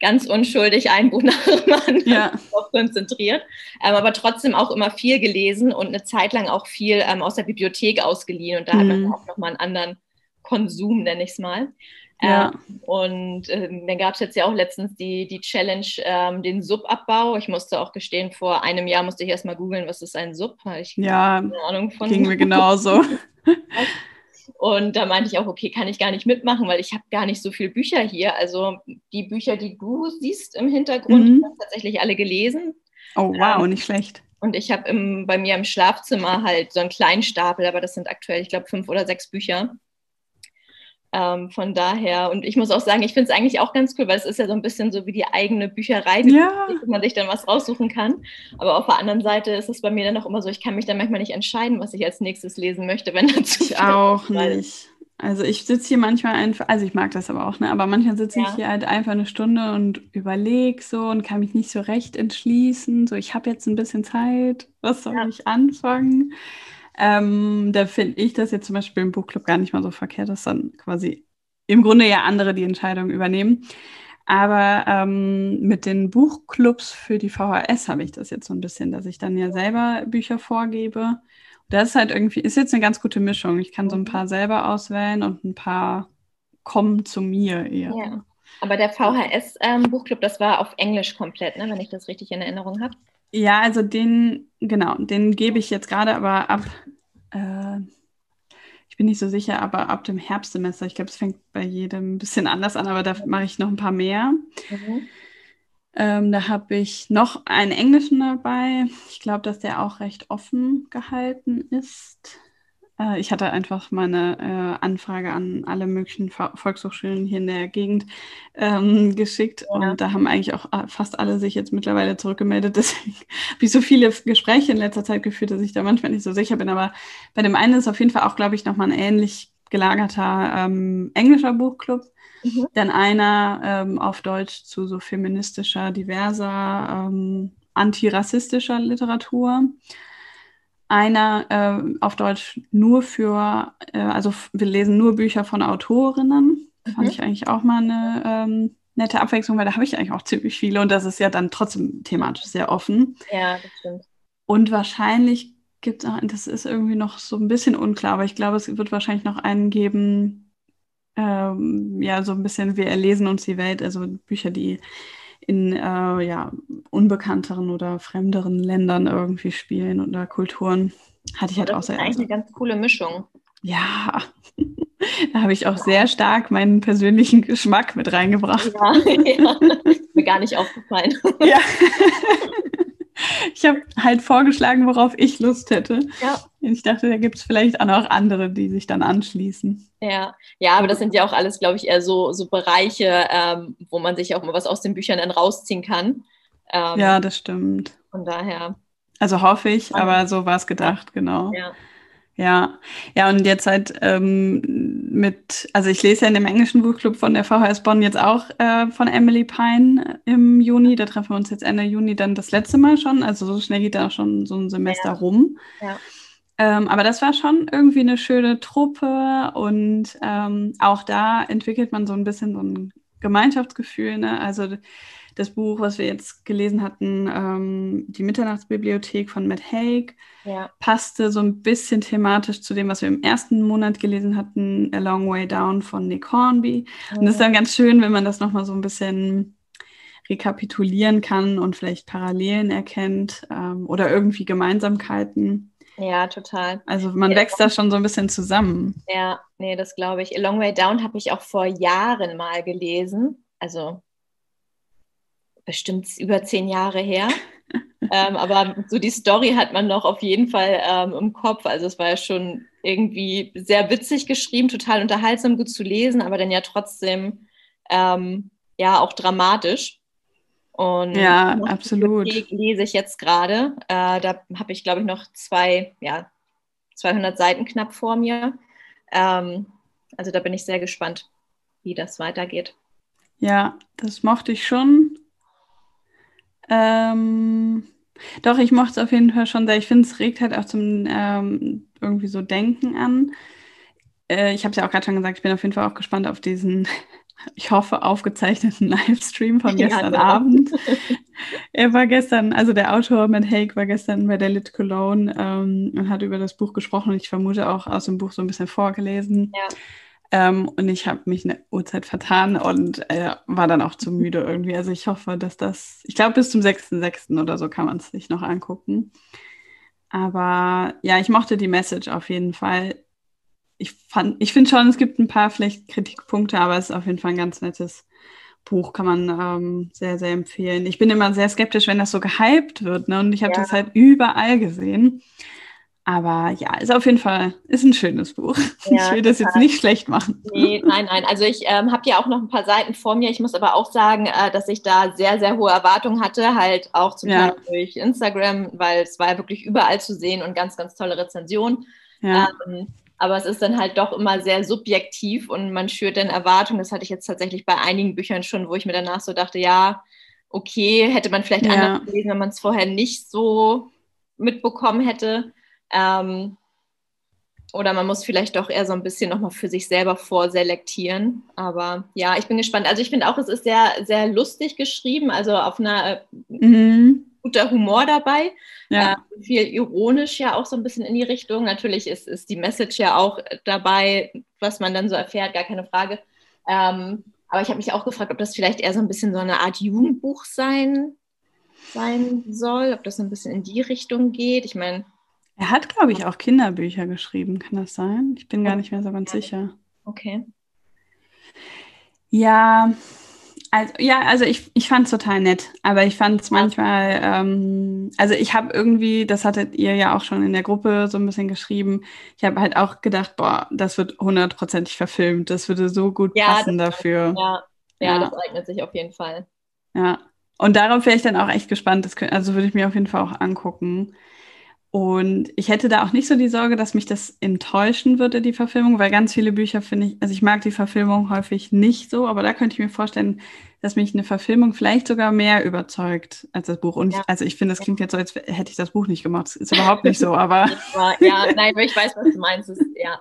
ganz unschuldig ein Buch <laughs> nach dem anderen ja. konzentriert, ähm, aber trotzdem auch immer viel gelesen und eine Zeit lang auch viel ähm, aus der Bibliothek ausgeliehen und da mhm. hat man mhm. auch nochmal einen anderen Konsum, nenne ich es mal. Ja. Ähm, und ähm, dann gab es jetzt ja auch letztens die, die Challenge, ähm, den Subabbau. Ich musste auch gestehen, vor einem Jahr musste ich erstmal googeln, was ist ein Sub. Ich ja, keine Ahnung von. ging mir genauso. <laughs> Und da meinte ich auch, okay, kann ich gar nicht mitmachen, weil ich habe gar nicht so viele Bücher hier. Also die Bücher, die du siehst im Hintergrund, mhm. habe tatsächlich alle gelesen. Oh, wow, ähm, nicht schlecht. Und ich habe bei mir im Schlafzimmer halt so einen kleinen Stapel, aber das sind aktuell, ich glaube, fünf oder sechs Bücher. Ähm, von daher, und ich muss auch sagen, ich finde es eigentlich auch ganz cool, weil es ist ja so ein bisschen so wie die eigene Bücherei, ja. wo man sich dann was raussuchen kann. Aber auf der anderen Seite ist es bei mir dann auch immer so, ich kann mich dann manchmal nicht entscheiden, was ich als nächstes lesen möchte, wenn dazu. Ich auch nicht. Also ich sitze hier manchmal einfach, also ich mag das aber auch, ne? aber manchmal sitze ja. ich hier halt einfach eine Stunde und überlege so und kann mich nicht so recht entschließen. So, ich habe jetzt ein bisschen Zeit, was soll ja. ich anfangen? Ähm, da finde ich das jetzt zum Beispiel im Buchclub gar nicht mal so verkehrt, dass dann quasi im Grunde ja andere die Entscheidung übernehmen. Aber ähm, mit den Buchclubs für die VHS habe ich das jetzt so ein bisschen, dass ich dann ja selber Bücher vorgebe. Das ist halt irgendwie, ist jetzt eine ganz gute Mischung. Ich kann so ein paar selber auswählen und ein paar kommen zu mir eher. Ja. Aber der VHS-Buchclub, ähm, das war auf Englisch komplett, ne, wenn ich das richtig in Erinnerung habe. Ja, also den, genau, den gebe ich jetzt gerade, aber ab, äh, ich bin nicht so sicher, aber ab dem Herbstsemester, ich glaube, es fängt bei jedem ein bisschen anders an, aber da mache ich noch ein paar mehr. Mhm. Ähm, da habe ich noch einen Englischen dabei. Ich glaube, dass der auch recht offen gehalten ist. Äh, ich hatte einfach meine äh, Anfrage an alle möglichen Volkshochschulen hier in der Gegend ähm, geschickt. Ja. Und da haben eigentlich auch äh, fast alle sich jetzt mittlerweile zurückgemeldet. <laughs> Deswegen habe ich so viele Gespräche in letzter Zeit geführt, dass ich da manchmal nicht so sicher bin. Aber bei dem einen ist auf jeden Fall auch, glaube ich, nochmal ein ähnlich gelagerter ähm, englischer Buchclub. Mhm. Dann einer ähm, auf Deutsch zu so feministischer, diverser, ähm, antirassistischer Literatur einer äh, auf Deutsch nur für, äh, also wir lesen nur Bücher von Autorinnen. Mhm. Fand ich eigentlich auch mal eine ähm, nette Abwechslung, weil da habe ich eigentlich auch ziemlich viele und das ist ja dann trotzdem thematisch sehr offen. Ja, das stimmt. Und wahrscheinlich gibt es, das ist irgendwie noch so ein bisschen unklar, aber ich glaube, es wird wahrscheinlich noch einen geben, ähm, ja, so ein bisschen, wir erlesen uns die Welt, also Bücher, die in äh, ja, unbekannteren oder fremderen Ländern irgendwie spielen oder Kulturen. Hatte ich halt das auch sehr. Das ist eigentlich eine ganz coole Mischung. Ja, <laughs> da habe ich auch sehr stark meinen persönlichen Geschmack mit reingebracht. Ja, <laughs> ja. mir gar nicht aufgefallen. Ja. <laughs> Ich habe halt vorgeschlagen, worauf ich Lust hätte. Ja. Ich dachte, da gibt es vielleicht auch noch andere, die sich dann anschließen. Ja, ja, aber das sind ja auch alles, glaube ich, eher so, so Bereiche, ähm, wo man sich auch mal was aus den Büchern dann rausziehen kann. Ähm, ja, das stimmt. Von daher. Also hoffe ich, aber so war es gedacht, genau. Ja. Ja, ja, und jetzt halt ähm, mit, also ich lese ja in dem englischen Buchclub von der VHS Bonn jetzt auch äh, von Emily Pine im Juni. Da treffen wir uns jetzt Ende Juni dann das letzte Mal schon. Also so schnell geht da auch schon so ein Semester ja. rum. Ja. Ähm, aber das war schon irgendwie eine schöne Truppe und ähm, auch da entwickelt man so ein bisschen so ein Gemeinschaftsgefühl. Ne? Also das Buch, was wir jetzt gelesen hatten, ähm, die Mitternachtsbibliothek von Matt Haig, ja. passte so ein bisschen thematisch zu dem, was wir im ersten Monat gelesen hatten, A Long Way Down von Nick Hornby. Ja. Und das ist dann ganz schön, wenn man das nochmal so ein bisschen rekapitulieren kann und vielleicht Parallelen erkennt ähm, oder irgendwie Gemeinsamkeiten. Ja, total. Also man ja, wächst da schon so ein bisschen zusammen. Ja, nee, das glaube ich. A Long Way Down habe ich auch vor Jahren mal gelesen. Also bestimmt über zehn Jahre her. ähm, aber so die Story hat man noch auf jeden Fall ähm, im Kopf. Also es war ja schon irgendwie sehr witzig geschrieben, total unterhaltsam, gut zu lesen, aber dann ja trotzdem ähm, ja auch dramatisch. Und ja, absolut. lese ich jetzt gerade. Äh, da habe ich, glaube ich, noch zwei, ja, 200 Seiten knapp vor mir. Ähm, also da bin ich sehr gespannt, wie das weitergeht. Ja, das mochte ich schon. Ähm, doch, ich mochte es auf jeden Fall schon sehr. Ich finde, es regt halt auch zum ähm, irgendwie so Denken an. Äh, ich habe es ja auch gerade schon gesagt, ich bin auf jeden Fall auch gespannt auf diesen, <laughs> ich hoffe, aufgezeichneten <laughs> Livestream von gestern ja, genau. Abend. <laughs> er war gestern, also der Autor Matt Haig war gestern bei der Lit Cologne ähm, und hat über das Buch gesprochen. Ich vermute auch aus dem Buch so ein bisschen vorgelesen. Ja. Ähm, und ich habe mich eine Uhrzeit vertan und äh, war dann auch zu müde irgendwie. Also ich hoffe, dass das, ich glaube, bis zum 6.6. oder so kann man es sich noch angucken. Aber ja, ich mochte die Message auf jeden Fall. Ich, ich finde schon, es gibt ein paar vielleicht Kritikpunkte, aber es ist auf jeden Fall ein ganz nettes Buch, kann man ähm, sehr, sehr empfehlen. Ich bin immer sehr skeptisch, wenn das so gehypt wird. Ne? Und ich habe ja. das halt überall gesehen. Aber ja, ist auf jeden Fall ist ein schönes Buch. Ja, ich will das jetzt nicht schlecht machen. Nee, nein, nein. Also ich ähm, habe ja auch noch ein paar Seiten vor mir. Ich muss aber auch sagen, äh, dass ich da sehr, sehr hohe Erwartungen hatte, halt auch zum ja. Teil durch Instagram, weil es war ja wirklich überall zu sehen und ganz, ganz tolle Rezensionen. Ja. Ähm, aber es ist dann halt doch immer sehr subjektiv und man schürt dann Erwartungen. Das hatte ich jetzt tatsächlich bei einigen Büchern schon, wo ich mir danach so dachte, ja, okay, hätte man vielleicht anders gelesen, wenn man es vorher nicht so mitbekommen hätte. Ähm, oder man muss vielleicht doch eher so ein bisschen nochmal für sich selber vorselektieren. Aber ja, ich bin gespannt. Also ich finde auch, es ist sehr, sehr lustig geschrieben, also auf einer mhm. guter Humor dabei. Ja. Äh, viel ironisch ja auch so ein bisschen in die Richtung. Natürlich ist, ist die Message ja auch dabei, was man dann so erfährt, gar keine Frage. Ähm, aber ich habe mich auch gefragt, ob das vielleicht eher so ein bisschen so eine Art Jugendbuch sein, sein soll, ob das ein bisschen in die Richtung geht. Ich meine, er hat, glaube ich, auch Kinderbücher geschrieben, kann das sein? Ich bin gar nicht mehr so ganz sicher. Okay. Ja, also, ja, also ich, ich fand es total nett, aber ich fand es manchmal, ähm, also ich habe irgendwie, das hattet ihr ja auch schon in der Gruppe so ein bisschen geschrieben, ich habe halt auch gedacht, boah, das wird hundertprozentig verfilmt, das würde so gut ja, passen dafür. Ja, ja, ja, das eignet sich auf jeden Fall. Ja, und darauf wäre ich dann auch echt gespannt, das können, also würde ich mir auf jeden Fall auch angucken. Und ich hätte da auch nicht so die Sorge, dass mich das enttäuschen würde, die Verfilmung, weil ganz viele Bücher finde ich, also ich mag die Verfilmung häufig nicht so, aber da könnte ich mir vorstellen, dass mich eine Verfilmung vielleicht sogar mehr überzeugt als das Buch. Und ja. ich, also ich finde, das klingt jetzt so, als hätte ich das Buch nicht gemacht. Das ist überhaupt nicht so, aber. <laughs> ja, nein, ich weiß, was du meinst. Ist, ja.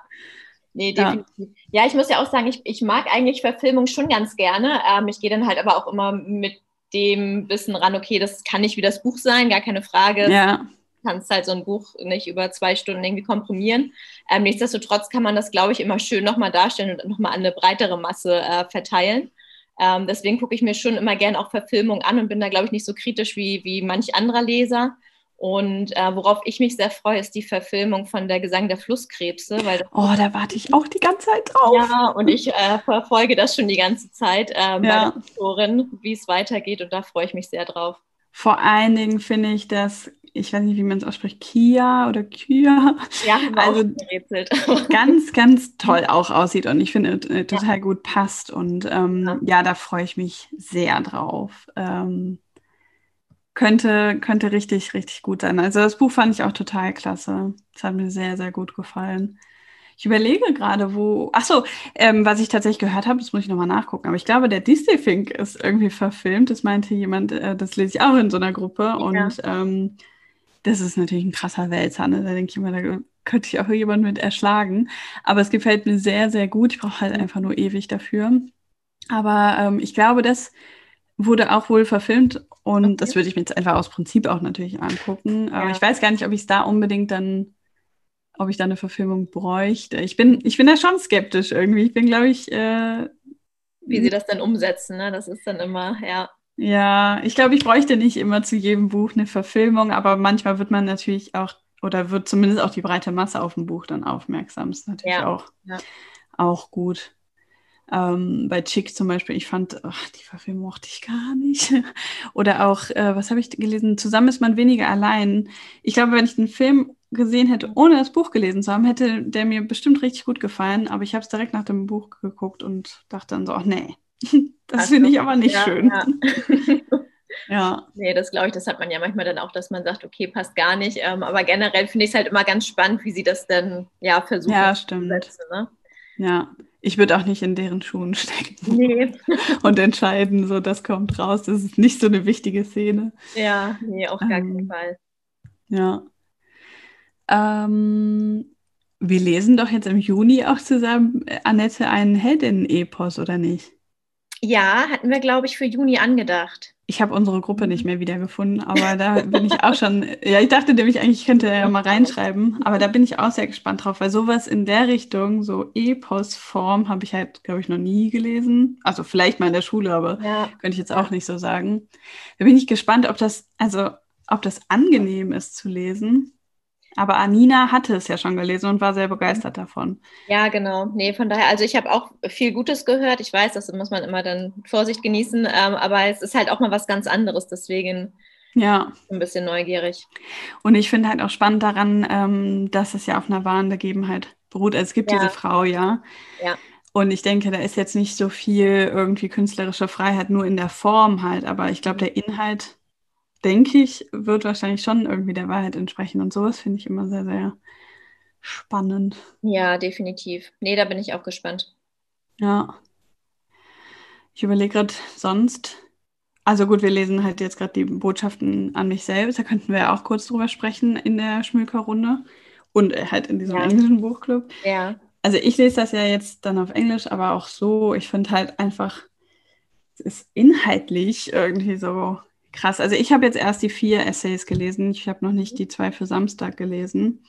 Nee, definitiv. Ja. ja. ich muss ja auch sagen, ich, ich mag eigentlich Verfilmung schon ganz gerne. Ähm, ich gehe dann halt aber auch immer mit dem Wissen ran, okay, das kann nicht wie das Buch sein, gar keine Frage. Ja kannst halt so ein Buch nicht über zwei Stunden irgendwie komprimieren. Ähm, nichtsdestotrotz kann man das, glaube ich, immer schön nochmal darstellen und nochmal an eine breitere Masse äh, verteilen. Ähm, deswegen gucke ich mir schon immer gerne auch Verfilmungen an und bin da, glaube ich, nicht so kritisch wie, wie manch anderer Leser. Und äh, worauf ich mich sehr freue, ist die Verfilmung von Der Gesang der Flusskrebse. Weil oh, da warte ich auch die ganze Zeit drauf. Ja, und ich äh, verfolge das schon die ganze Zeit äh, ja. bei der Autorin, wie es weitergeht. Und da freue ich mich sehr drauf. Vor allen Dingen finde ich, dass, ich weiß nicht, wie man es ausspricht, Kia oder Kia. Ja, also <laughs> ganz, ganz toll auch aussieht und ich finde äh, total ja. gut passt. Und ähm, ja. ja. da freue ich mich sehr drauf. Ähm, könnte, könnte richtig, richtig gut sein. Also das Buch fand ich auch total klasse. Es hat mir sehr, sehr gut gefallen. Ich überlege gerade, wo. Achso, ähm, was ich tatsächlich gehört habe, das muss ich nochmal nachgucken. Aber ich glaube, der Disney-Fink ist irgendwie verfilmt. Das meinte jemand, äh, das lese ich auch in so einer Gruppe. Ja. Und ähm, das ist natürlich ein krasser Wälzer. Ne? Da denke ich immer, da könnte ich auch jemand mit erschlagen. Aber es gefällt mir sehr, sehr gut. Ich brauche halt einfach nur ewig dafür. Aber ähm, ich glaube, das wurde auch wohl verfilmt und okay. das würde ich mir jetzt einfach aus Prinzip auch natürlich angucken. Aber ja. ich weiß gar nicht, ob ich es da unbedingt dann, ob ich da eine Verfilmung bräuchte. Ich bin, ich bin da schon skeptisch irgendwie. Ich bin, glaube ich. Äh, Wie sie das dann umsetzen, ne? Das ist dann immer, ja. Ja, ich glaube, ich bräuchte nicht immer zu jedem Buch eine Verfilmung, aber manchmal wird man natürlich auch, oder wird zumindest auch die breite Masse auf ein Buch dann aufmerksam. Das ist natürlich ja. Auch, ja. auch gut. Ähm, bei Chick zum Beispiel, ich fand, ach, die Verfilmung mochte ich gar nicht. <laughs> Oder auch, äh, was habe ich gelesen? Zusammen ist man weniger allein. Ich glaube, wenn ich den Film gesehen hätte, ohne das Buch gelesen zu haben, hätte der mir bestimmt richtig gut gefallen. Aber ich habe es direkt nach dem Buch geguckt und dachte dann so, ach nee, <laughs> das finde ich aber nicht ja, schön. Ja. <laughs> ja. Nee, das glaube ich, das hat man ja manchmal dann auch, dass man sagt, okay, passt gar nicht. Ähm, aber generell finde ich es halt immer ganz spannend, wie sie das dann ja versuchen. Ja, stimmt. Setzen, ne? Ja, ich würde auch nicht in deren Schuhen stecken nee. <laughs> und entscheiden, so das kommt raus. Das ist nicht so eine wichtige Szene. Ja, nee, auf gar ähm, keinen Fall. Ja. Ähm, wir lesen doch jetzt im Juni auch zusammen, äh, Annette, einen Heldinnen-Epos, oder nicht? Ja, hatten wir, glaube ich, für Juni angedacht. Ich habe unsere Gruppe nicht mehr wiedergefunden, aber da bin ich auch schon. Ja, ich dachte nämlich eigentlich, ich könnte ja mal reinschreiben, aber da bin ich auch sehr gespannt drauf, weil sowas in der Richtung, so Epos-Form, habe ich halt, glaube ich, noch nie gelesen. Also vielleicht mal in der Schule, aber ja. könnte ich jetzt auch nicht so sagen. Da bin ich gespannt, ob das, also ob das angenehm ist zu lesen. Aber Anina hatte es ja schon gelesen und war sehr begeistert davon. Ja, genau. Nee, von daher, also ich habe auch viel Gutes gehört. Ich weiß, das muss man immer dann Vorsicht genießen, ähm, aber es ist halt auch mal was ganz anderes, deswegen ja. ein bisschen neugierig. Und ich finde halt auch spannend daran, ähm, dass es ja auf einer wahren Begebenheit beruht. Also es gibt ja. diese Frau, ja. Ja. Und ich denke, da ist jetzt nicht so viel irgendwie künstlerische Freiheit, nur in der Form halt. Aber ich glaube, der Inhalt denke ich, wird wahrscheinlich schon irgendwie der Wahrheit entsprechen. Und sowas finde ich immer sehr, sehr spannend. Ja, definitiv. Nee, da bin ich auch gespannt. Ja. Ich überlege gerade sonst. Also gut, wir lesen halt jetzt gerade die Botschaften an mich selbst. Da könnten wir ja auch kurz drüber sprechen in der Schmülker-Runde. Und halt in diesem ja. englischen Buchclub. Ja. Also ich lese das ja jetzt dann auf Englisch, aber auch so, ich finde halt einfach, es ist inhaltlich irgendwie so Krass. Also ich habe jetzt erst die vier Essays gelesen. Ich habe noch nicht die zwei für Samstag gelesen.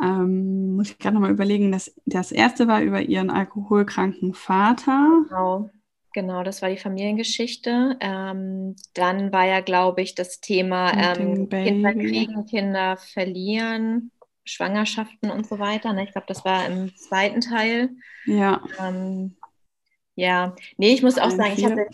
Ähm, muss ich gerade nochmal überlegen. Das, das erste war über ihren alkoholkranken Vater. Genau. Genau, das war die Familiengeschichte. Ähm, dann war ja, glaube ich, das Thema ähm, Kinder kriegen, Kinder verlieren, Schwangerschaften und so weiter. Ne? Ich glaube, das war im zweiten Teil. Ja. Ähm, ja, nee, ich muss auch sagen, ich hatte,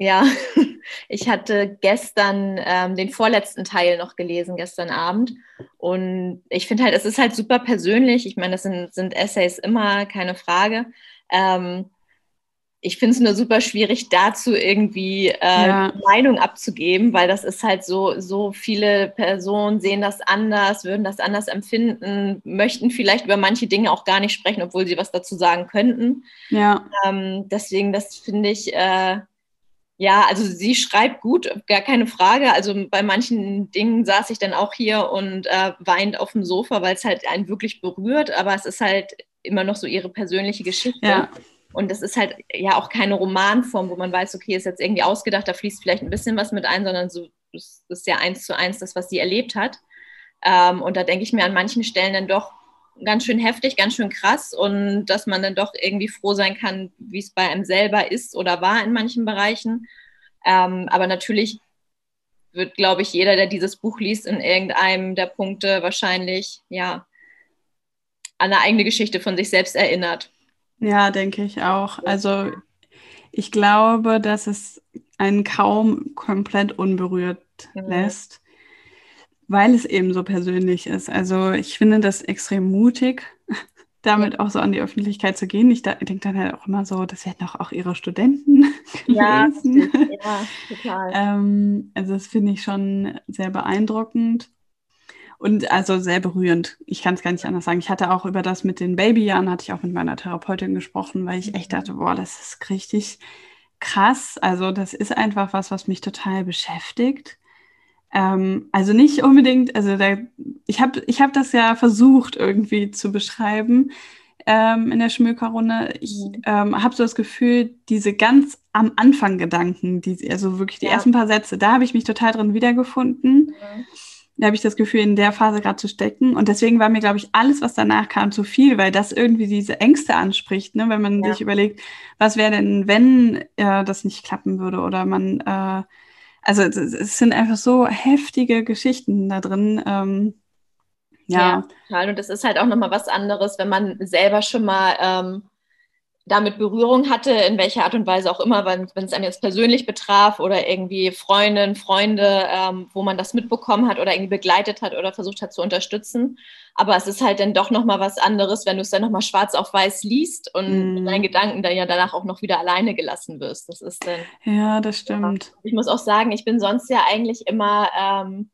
ja, <laughs> ich hatte gestern ähm, den vorletzten Teil noch gelesen, gestern Abend. Und ich finde halt, es ist halt super persönlich. Ich meine, das sind, sind Essays immer, keine Frage. Ähm, ich finde es nur super schwierig, dazu irgendwie äh, ja. Meinung abzugeben, weil das ist halt so, so viele Personen sehen das anders, würden das anders empfinden, möchten vielleicht über manche Dinge auch gar nicht sprechen, obwohl sie was dazu sagen könnten. Ja. Ähm, deswegen, das finde ich, äh, ja, also sie schreibt gut, gar keine Frage. Also bei manchen Dingen saß ich dann auch hier und äh, weint auf dem Sofa, weil es halt einen wirklich berührt, aber es ist halt immer noch so ihre persönliche Geschichte. Ja. Und das ist halt ja auch keine Romanform, wo man weiß, okay, ist jetzt irgendwie ausgedacht, da fließt vielleicht ein bisschen was mit ein, sondern so das ist ja eins zu eins das, was sie erlebt hat. Ähm, und da denke ich mir an manchen Stellen dann doch, ganz schön heftig, ganz schön krass und dass man dann doch irgendwie froh sein kann, wie es bei einem selber ist oder war in manchen Bereichen. Ähm, aber natürlich wird, glaube ich, jeder, der dieses Buch liest, in irgendeinem der Punkte wahrscheinlich, ja, an eine eigene Geschichte von sich selbst erinnert. Ja, denke ich auch. Also ich glaube, dass es einen kaum komplett unberührt mhm. lässt, weil es eben so persönlich ist. Also ich finde das extrem mutig, <laughs> damit ja. auch so an die Öffentlichkeit zu gehen. Ich, denke dann halt auch immer so, das werden doch auch ihre Studenten gelesen. <laughs> Ja, ja total. ähm, also das finde ich schon sehr beeindruckend. Und also sehr berührend. Ich kann es gar nicht anders sagen. Ich hatte auch über das mit den Babyjahren, hatte ich auch mit meiner Therapeutin gesprochen, weil ich echt mhm. dachte, boah, das ist richtig krass. Also das ist einfach was, was mich total beschäftigt. Ähm, also nicht unbedingt, also da, ich habe ich hab das ja versucht irgendwie zu beschreiben ähm, in der Schmökerrunde. Ich mhm. ähm, habe so das Gefühl, diese ganz am Anfang Gedanken, die, also wirklich die ja. ersten paar Sätze, da habe ich mich total drin wiedergefunden. Mhm da habe ich das Gefühl, in der Phase gerade zu stecken. Und deswegen war mir, glaube ich, alles, was danach kam, zu viel, weil das irgendwie diese Ängste anspricht, ne? wenn man ja. sich überlegt, was wäre denn, wenn äh, das nicht klappen würde oder man, äh, also es, sind einfach so heftige Geschichten da drin. Ähm, ja. ja, und das ist halt auch nochmal was anderes, wenn man selber schon mal ähm, damit Berührung hatte, in welcher Art und Weise auch immer, wenn, es einem jetzt persönlich betraf oder irgendwie Freundinnen, Freunde, ähm, wo man das mitbekommen hat oder irgendwie begleitet hat oder versucht hat zu unterstützen. Aber es ist halt dann doch nochmal was anderes, wenn du es dann nochmal schwarz auf weiß liest und mm. deinen Gedanken dann ja danach auch noch wieder alleine gelassen wirst. Das ist dann. Ja, das stimmt. Ja. Ich muss auch sagen, ich bin sonst ja eigentlich immer. Ähm,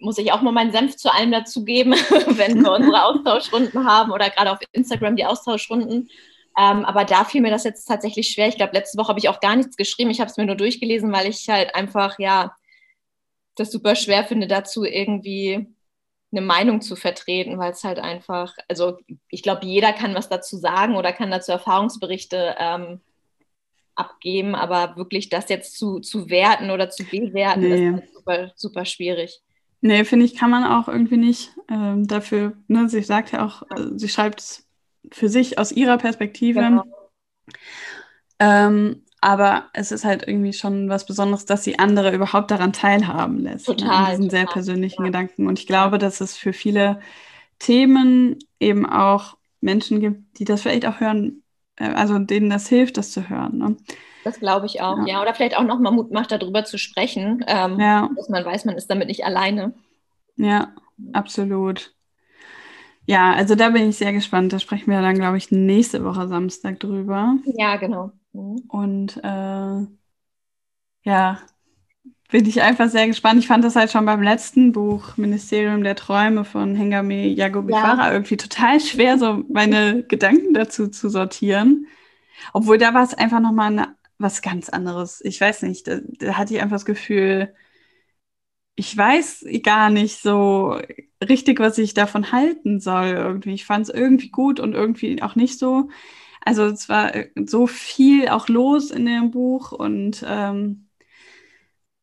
muss ich auch mal meinen Senf zu allem dazugeben, <laughs> wenn wir unsere Austauschrunden haben oder gerade auf Instagram die Austauschrunden ähm, aber da fiel mir das jetzt tatsächlich schwer. Ich glaube, letzte Woche habe ich auch gar nichts geschrieben. Ich habe es mir nur durchgelesen, weil ich halt einfach, ja, das super schwer finde, dazu irgendwie eine Meinung zu vertreten, weil es halt einfach, also ich glaube, jeder kann was dazu sagen oder kann dazu Erfahrungsberichte ähm, abgeben, aber wirklich das jetzt zu, zu werten oder zu bewerten, nee. ist halt super, super schwierig. Nee, finde ich, kann man auch irgendwie nicht. Ähm, dafür, ne, sie sagt ja auch, äh, sie schreibt es für sich aus ihrer Perspektive. Genau. Ähm, aber es ist halt irgendwie schon was Besonderes, dass sie andere überhaupt daran teilhaben lässt. Ne, total. An diesen total, sehr persönlichen ja. Gedanken. Und ich glaube, dass es für viele Themen eben auch Menschen gibt, die das vielleicht auch hören, äh, also denen das hilft, das zu hören. Ne? Das glaube ich auch, ja. ja. Oder vielleicht auch nochmal Mut macht, darüber zu sprechen, ähm, ja. dass man weiß, man ist damit nicht alleine. Ja, absolut. Ja, also da bin ich sehr gespannt. Da sprechen wir dann, glaube ich, nächste Woche Samstag drüber. Ja, genau. Mhm. Und äh, ja, bin ich einfach sehr gespannt. Ich fand das halt schon beim letzten Buch, Ministerium der Träume von Hengame Yagobifara, ja. irgendwie total schwer, so meine <laughs> Gedanken dazu zu sortieren. Obwohl da war es einfach nochmal was ganz anderes. Ich weiß nicht, da, da hatte ich einfach das Gefühl, ich weiß gar nicht so richtig, was ich davon halten soll irgendwie. Ich fand es irgendwie gut und irgendwie auch nicht so. Also es war äh, so viel auch los in dem Buch und ähm,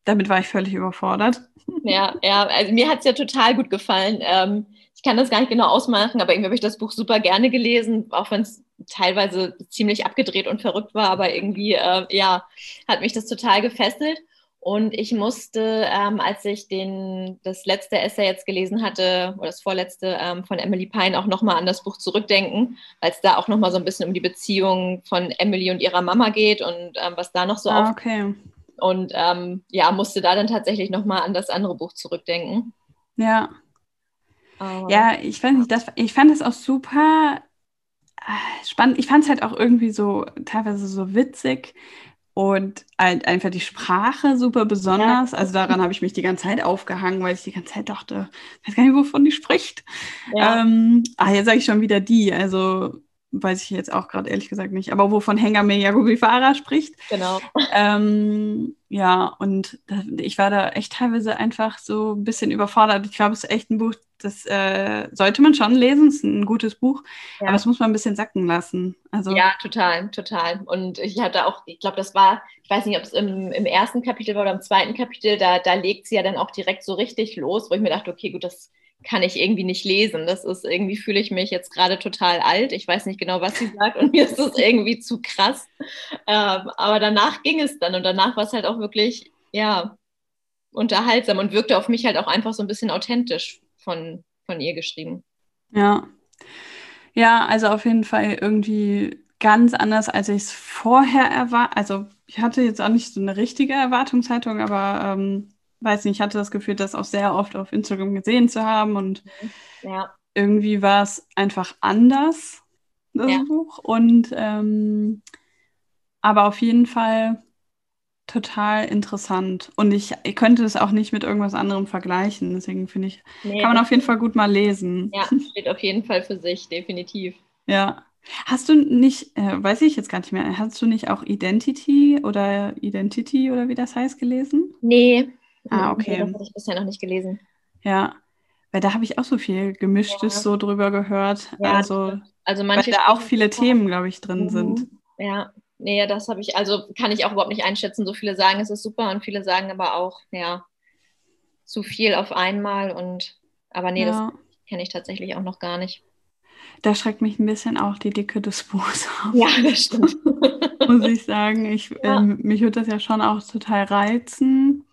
damit war ich völlig überfordert. Ja, ja, also mir hat es ja total gut gefallen. Ähm, ich kann das gar nicht genau ausmachen, aber irgendwie habe ich das Buch super gerne gelesen, auch wenn es teilweise ziemlich abgedreht und verrückt war, aber irgendwie, äh, ja, hat mich das total gefesselt. Und ich musste, ähm, als ich den, das letzte Essay jetzt gelesen hatte, oder das vorletzte ähm, von Emily Pine, auch nochmal an das Buch zurückdenken, weil es da auch nochmal so ein bisschen um die Beziehung von Emily und ihrer Mama geht und ähm, was da noch so ah, okay. Und ähm, ja, musste da dann tatsächlich nochmal an das andere Buch zurückdenken. Ja. Ja, ich weiß nicht, das, ich fand es auch super äh, spannend. Ich fand es halt auch irgendwie so teilweise so witzig, und halt einfach die Sprache super besonders. Ja. Also daran habe ich mich die ganze Zeit aufgehangen, weil ich die ganze Zeit dachte, ich weiß gar nicht, wovon die spricht. Ja. Ähm, ah, jetzt sage ich schon wieder die. Also weiß ich jetzt auch gerade ehrlich gesagt nicht. Aber wovon Hengame Yagubifara spricht. Genau. Ähm, ja, und ich war da echt teilweise einfach so ein bisschen überfordert. Ich glaube, es ist echt ein Buch, das äh, sollte man schon lesen. Es ist ein gutes Buch, ja. aber es muss man ein bisschen sacken lassen. Also, ja, total, total. Und ich hatte auch, ich glaube, das war, ich weiß nicht, ob es im, im, ersten Kapitel war oder im zweiten Kapitel, da, da legt sie ja dann auch direkt so richtig los, wo ich mir dachte, okay, gut, das kann ich irgendwie nicht lesen. Das ist irgendwie, fühle ich mich jetzt gerade total alt. Ich weiß nicht genau, was sie sagt und mir ist das irgendwie zu krass. Ähm, aber danach ging es dann und danach war es halt auch wirklich, ja, unterhaltsam und wirkte auf mich halt auch einfach so ein bisschen authentisch von, von ihr geschrieben. Ja. Ja, also auf jeden Fall irgendwie ganz anders, als ich es vorher erwartet. Also ich hatte jetzt auch nicht so eine richtige Erwartungshaltung, aber ähm, weiß nicht, ich hatte das Gefühl, das auch sehr oft auf Instagram gesehen zu haben und ja. irgendwie war es einfach anders, das ja. Buch. Und ähm, aber auf jeden Fall total interessant. Und ich, ich, könnte es auch nicht mit irgendwas anderem vergleichen. Deswegen finde ich, nee, kann man auf jeden Fall gut mal lesen. Ja, steht auf jeden Fall für sich, definitiv. <laughs> Ja. Hast du nicht, äh, weiß ich jetzt gar nicht mehr, hast du nicht auch Identity oder Identity oder wie das heißt gelesen? Nee. Ah, okay. Nee, das habe ich bisher noch nicht gelesen. Ja. Weil da habe ich auch so viel Gemischtes ja. so drüber gehört. Ja, also, also manche weil da auch viele Themen, glaube ich, drin mhm. sind. Ja, nee, das habe ich, also kann ich auch überhaupt nicht einschätzen. So viele sagen, es ist super und viele sagen aber auch, ja, zu viel auf einmal und aber nee, ja. das kenne ich tatsächlich auch noch gar nicht. Da schreckt mich ein bisschen auch die Dicke des Buchs <laughs> auf. Ja, das stimmt. Muss ich sagen. Ich, ja. ähm, mich würde das ja schon auch total reizen.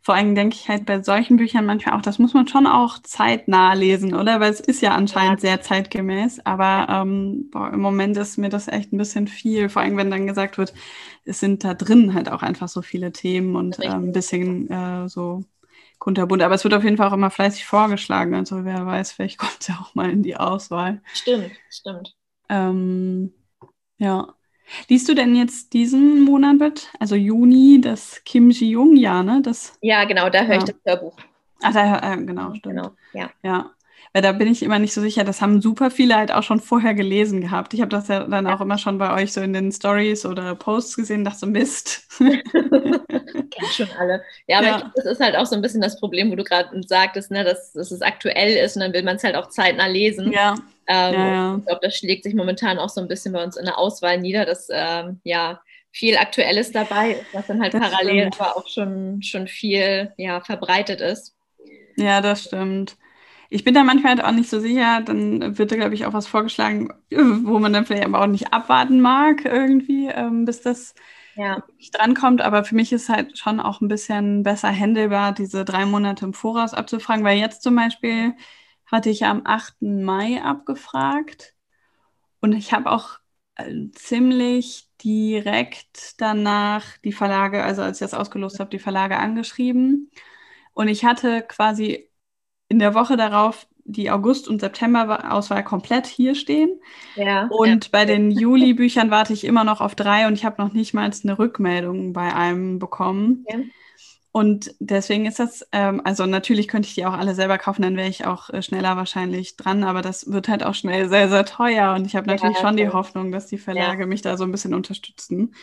Vor allem denke ich halt bei solchen Büchern manchmal auch, das muss man schon auch zeitnah lesen, oder? Weil es ist ja anscheinend sehr zeitgemäß, aber ähm, boah, im Moment ist mir das echt ein bisschen viel, vor allem wenn dann gesagt wird, es sind da drin halt auch einfach so viele Themen und äh, ein bisschen äh, so kunterbunt. Aber es wird auf jeden Fall auch immer fleißig vorgeschlagen, also wer weiß, vielleicht <laughs> kommt es ja auch mal in die Auswahl. Stimmt, stimmt. Ähm, ja. Liest du denn jetzt diesen Monat, also Juni, das Kim Ji-Young-Jahr, ne? Das, ja, genau, da höre ja. ich das Hörbuch. Ach, da, äh, genau, stimmt. Genau, ja. Ja, weil da bin ich immer nicht so sicher. Das haben super viele halt auch schon vorher gelesen gehabt. Ich habe das ja dann ja. auch immer schon bei euch so in den Stories oder Posts gesehen, dachte so, Mist. <laughs> Kennen schon alle. Ja, aber ja. Glaub, das ist halt auch so ein bisschen das Problem, wo du gerade sagtest, ne, dass, dass es aktuell ist und dann will man es halt auch zeitnah lesen. Ja. Ähm, ja, ja. Ich glaube, das schlägt sich momentan auch so ein bisschen bei uns in der Auswahl nieder, dass ähm, ja viel Aktuelles dabei ist, was dann halt das parallel stimmt. aber auch schon, schon viel ja, verbreitet ist. Ja, das stimmt. Ich bin da manchmal halt auch nicht so sicher, dann wird da, glaube ich, auch was vorgeschlagen, wo man dann vielleicht aber auch nicht abwarten mag, irgendwie, ähm, bis das ja. drankommt. Aber für mich ist halt schon auch ein bisschen besser händelbar, diese drei Monate im Voraus abzufragen, weil jetzt zum Beispiel hatte ich am 8. Mai abgefragt und ich habe auch äh, ziemlich direkt danach die Verlage, also als ich das ausgelost habe, die Verlage angeschrieben. Und ich hatte quasi in der Woche darauf die August- und September-Auswahl komplett hier stehen. Ja, und ja. bei den Juli-Büchern warte ich immer noch auf drei und ich habe noch nicht mal eine Rückmeldung bei einem bekommen. Ja. Und deswegen ist das, ähm, also natürlich könnte ich die auch alle selber kaufen, dann wäre ich auch äh, schneller wahrscheinlich dran, aber das wird halt auch schnell sehr, sehr teuer. Und ich habe natürlich ja, schon die Hoffnung, dass die Verlage mich da so ein bisschen unterstützen.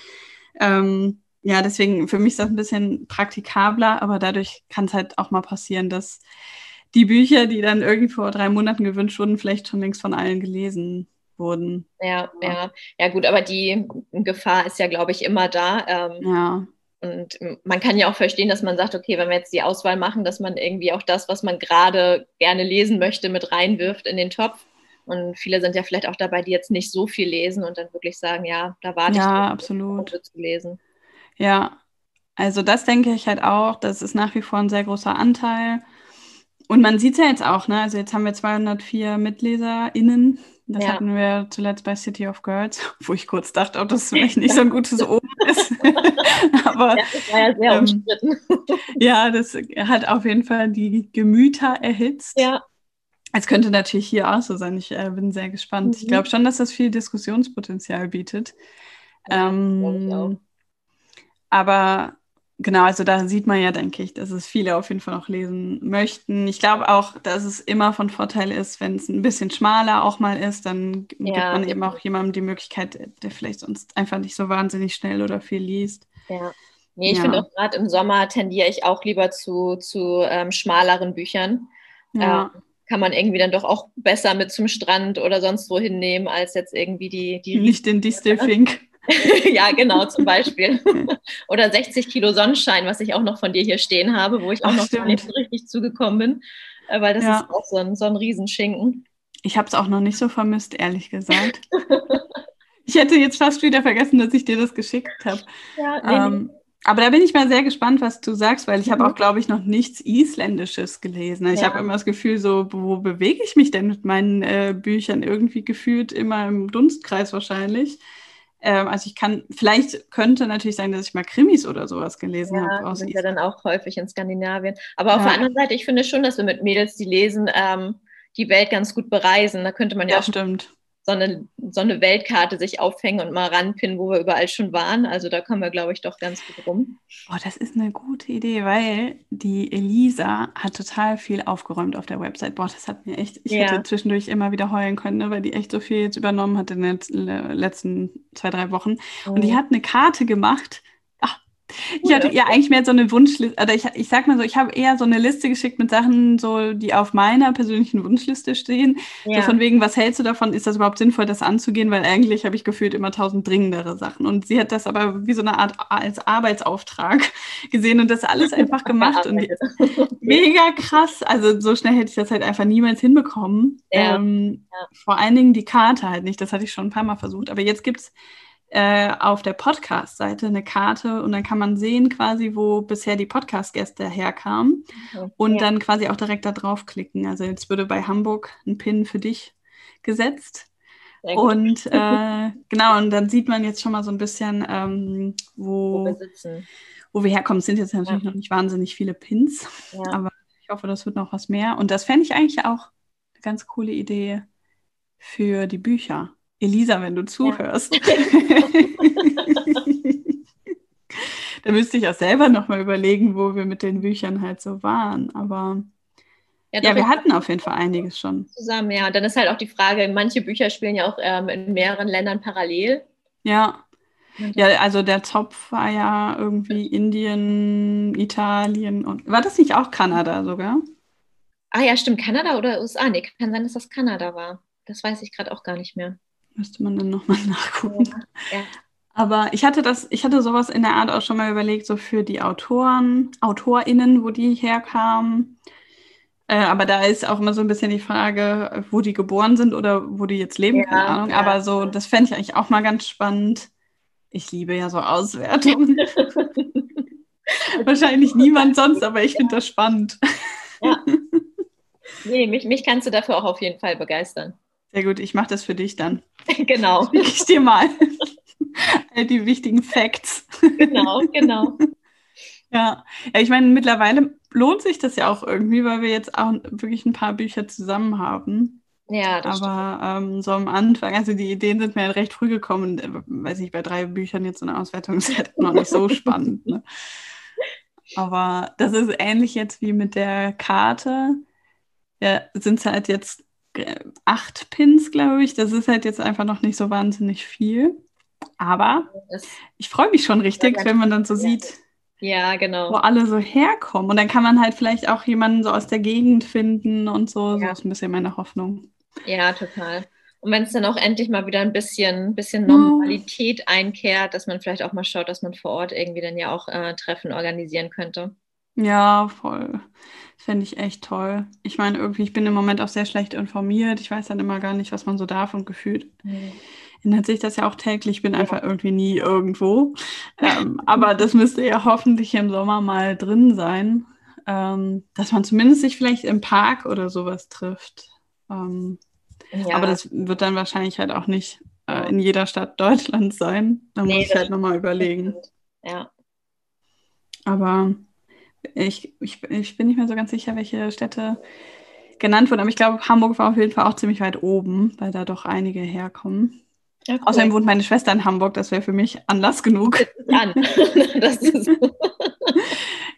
Ähm, ja, deswegen für mich ist das ein bisschen praktikabler, aber dadurch kann es halt auch mal passieren, dass die Bücher, die dann irgendwie vor drei Monaten gewünscht wurden, vielleicht schon längst von allen gelesen wurden. Ja, ja, ja, gut, aber die Gefahr ist ja, glaube ich, immer da. Ähm, ja. Und man kann ja auch verstehen, dass man sagt, okay, wenn wir jetzt die Auswahl machen, dass man irgendwie auch das, was man gerade gerne lesen möchte, mit reinwirft in den Topf. Und viele sind ja vielleicht auch dabei, die jetzt nicht so viel lesen und dann wirklich sagen, ja, da warte ja, ich, absolut. Um zu lesen. Ja, also das denke ich halt auch. Das ist nach wie vor ein sehr großer Anteil. Und man sieht es ja jetzt auch, ne? Also jetzt haben wir 204 MitleserInnen. Das ja. hatten wir zuletzt bei City of Girls, <laughs> wo ich kurz dachte, ob das vielleicht nicht so ein gutes <laughs> Oben ist. <laughs> Aber ja, das war ja sehr ähm, umstritten. ja, das hat auf jeden Fall die Gemüter erhitzt. Ja. Es könnte natürlich hier auch so sein. Ich äh, bin sehr gespannt. Mhm. Ich glaube schon, dass das viel Diskussionspotenzial bietet. Ja, ähm, aber Genau, also da sieht man ja, denke ich, dass es viele auf jeden Fall noch lesen möchten. Ich glaube auch, dass es immer von Vorteil ist, wenn es ein bisschen schmaler auch mal ist, dann ja, gibt man eben auch jemandem die Möglichkeit, der vielleicht sonst einfach nicht so wahnsinnig schnell oder viel liest. Ja. Nee, ich ja. finde auch gerade im Sommer tendiere ich auch lieber zu, zu ähm, schmaleren Büchern. Ja. Ähm, kann man irgendwie dann doch auch besser mit zum Strand oder sonst wo hinnehmen, als jetzt irgendwie die. die nicht den Distel Fink. <laughs> ja, genau, zum Beispiel. <laughs> Oder 60 Kilo Sonnenschein, was ich auch noch von dir hier stehen habe, wo ich auch noch nicht so richtig zugekommen bin. Aber das ja. ist auch so ein, so ein Riesenschinken. Ich habe es auch noch nicht so vermisst, ehrlich gesagt. <laughs> ich hätte jetzt fast wieder vergessen, dass ich dir das geschickt habe. Ja, nee, ähm, aber da bin ich mal sehr gespannt, was du sagst, weil ich mhm. habe auch, glaube ich, noch nichts Isländisches gelesen. Ich ja. habe immer das Gefühl, so, wo bewege ich mich denn mit meinen äh, Büchern? Irgendwie gefühlt immer im Dunstkreis wahrscheinlich. Ähm, also ich kann, vielleicht könnte natürlich sein, dass ich mal Krimis oder sowas gelesen ja, habe. Ja, sind ja dann auch häufig in Skandinavien. Aber auf ja. der anderen Seite, ich finde schon, dass wir mit Mädels, die lesen, ähm, die Welt ganz gut bereisen. Da könnte man ja, ja auch stimmt so eine, so eine Weltkarte sich aufhängen und mal ranpinnen, wo wir überall schon waren. Also da kommen wir, glaube ich, doch ganz gut rum. Oh, das ist eine gute Idee, weil die Elisa hat total viel aufgeräumt auf der Website. Boah, das hat mir echt, ich ja. hätte zwischendurch immer wieder heulen können, ne, weil die echt so viel jetzt übernommen hat in den letzten zwei, drei Wochen. Mhm. Und die mhm. hat eine Karte gemacht ich hatte ja eigentlich mehr so eine Wunschliste, oder ich, ich sag mal so, ich habe eher so eine Liste geschickt mit Sachen, so, die auf meiner persönlichen Wunschliste stehen. Ja. So von wegen, was hältst du davon? Ist das überhaupt sinnvoll, das anzugehen? Weil eigentlich habe ich gefühlt immer tausend dringendere Sachen. Und sie hat das aber wie so eine Art als Arbeitsauftrag <laughs> gesehen und das alles <laughs> einfach gemacht. und <laughs> mega krass. Also so schnell hätte ich das halt einfach niemals hinbekommen. Ja. Ähm, ja. Vor allen Dingen die Karte halt nicht. Das hatte ich schon ein paar Mal versucht. Aber jetzt gibt es äh, auf der Podcast-Seite eine Karte und dann kann man sehen quasi, wo bisher die Podcast-Gäste herkamen okay. und ja. dann quasi auch direkt da draufklicken. Also jetzt würde bei Hamburg ein Pin für dich gesetzt. Und <laughs> äh, genau, und dann sieht man jetzt schon mal so ein bisschen, ähm, wo, wo, wir. Wo wir herkommen. Es sind jetzt natürlich ja. noch nicht wahnsinnig viele Pins, ja. aber ich hoffe, das wird noch was mehr. Und das fände ich eigentlich auch eine ganz coole Idee für die Bücher. Elisa, wenn du zuhörst. Ja. <laughs> <laughs> da müsste ich auch selber nochmal überlegen, wo wir mit den Büchern halt so waren. Aber ja, ja wir hatten auf jeden Fall einiges schon. Zusammen, ja. Und dann ist halt auch die Frage, manche Bücher spielen ja auch ähm, in mehreren Ländern parallel. Ja. Ja, also der Zopf war ja irgendwie Indien, Italien und war das nicht auch Kanada sogar? Ah ja, stimmt, Kanada oder USA? Nee, kann sein, dass das Kanada war. Das weiß ich gerade auch gar nicht mehr. Müsste man dann nochmal <laughs> nachgucken. Ja, ja. Aber ich hatte das, ich hatte sowas in der Art auch schon mal überlegt, so für die Autoren, AutorInnen, wo die herkamen. Äh, aber da ist auch immer so ein bisschen die Frage, wo die geboren sind oder wo die jetzt leben, ja, keine Ahnung. Aber so, das fände ich eigentlich auch mal ganz spannend. Ich liebe ja so Auswertungen. <laughs> Wahrscheinlich niemand sonst, aber ich finde das spannend. Ja. <laughs> Nee, mich, mich kannst du dafür auch auf jeden Fall begeistern. Sehr gut, ich mache das für dich dann. <laughs> Genau. Ich dir mal <laughs> all die wichtigen Facts. Genau, genau. <laughs> Ja, ja ich meine, mittlerweile lohnt sich das ja auch irgendwie, weil wir jetzt auch wirklich ein paar Bücher zusammen haben. Ja, das Aber ähm, so am Anfang, also die Ideen sind mir halt recht früh gekommen. Äh, weiß nicht, bei drei Büchern jetzt so eine Auswertung ist halt noch nicht so spannend. Ne? Aber das ist ähnlich jetzt wie mit der Karte. Ja, sind es halt jetzt acht Pins, glaube ich. Das ist halt jetzt einfach noch nicht so wahnsinnig viel. Aber ich freue mich schon richtig, wenn man dann so sieht, ja, genau. wo alle so herkommen. Und dann kann man halt vielleicht auch jemanden so aus der Gegend finden und so. Ja. So ist ein bisschen meine Hoffnung. Ja, total. Und wenn es dann auch endlich mal wieder ein bisschen, bisschen Normalität einkehrt, dass man vielleicht auch mal schaut, dass man vor Ort irgendwie dann ja auch äh, Treffen organisieren könnte. Ja, voll. Fände ich echt toll. Ich meine, irgendwie, ich bin im Moment auch sehr schlecht informiert. Ich weiß dann immer gar nicht, was man so darf und gefühlt mhm. ändert sich das ja auch täglich. Ich bin ja. einfach irgendwie nie irgendwo. ähm, aber das müsste ja hoffentlich im Sommer mal drin sein, ähm, dass man zumindest sich vielleicht im Park oder sowas trifft. Ähm, ja. Aber das wird dann wahrscheinlich halt auch nicht äh, in jeder Stadt <laughs> Deutschlands sein. Da nee, muss ich halt nochmal überlegen. Ja. Aber ich, ich, ich bin nicht mehr so ganz sicher, welche Städte genannt wurden, aber ich glaube, Hamburg war auf jeden Fall auch ziemlich weit oben, weil da doch einige herkommen. Ja, cool. Außerdem wohnt meine Schwester in Hamburg, das wäre für mich Anlass genug. An. <laughs> <laughs>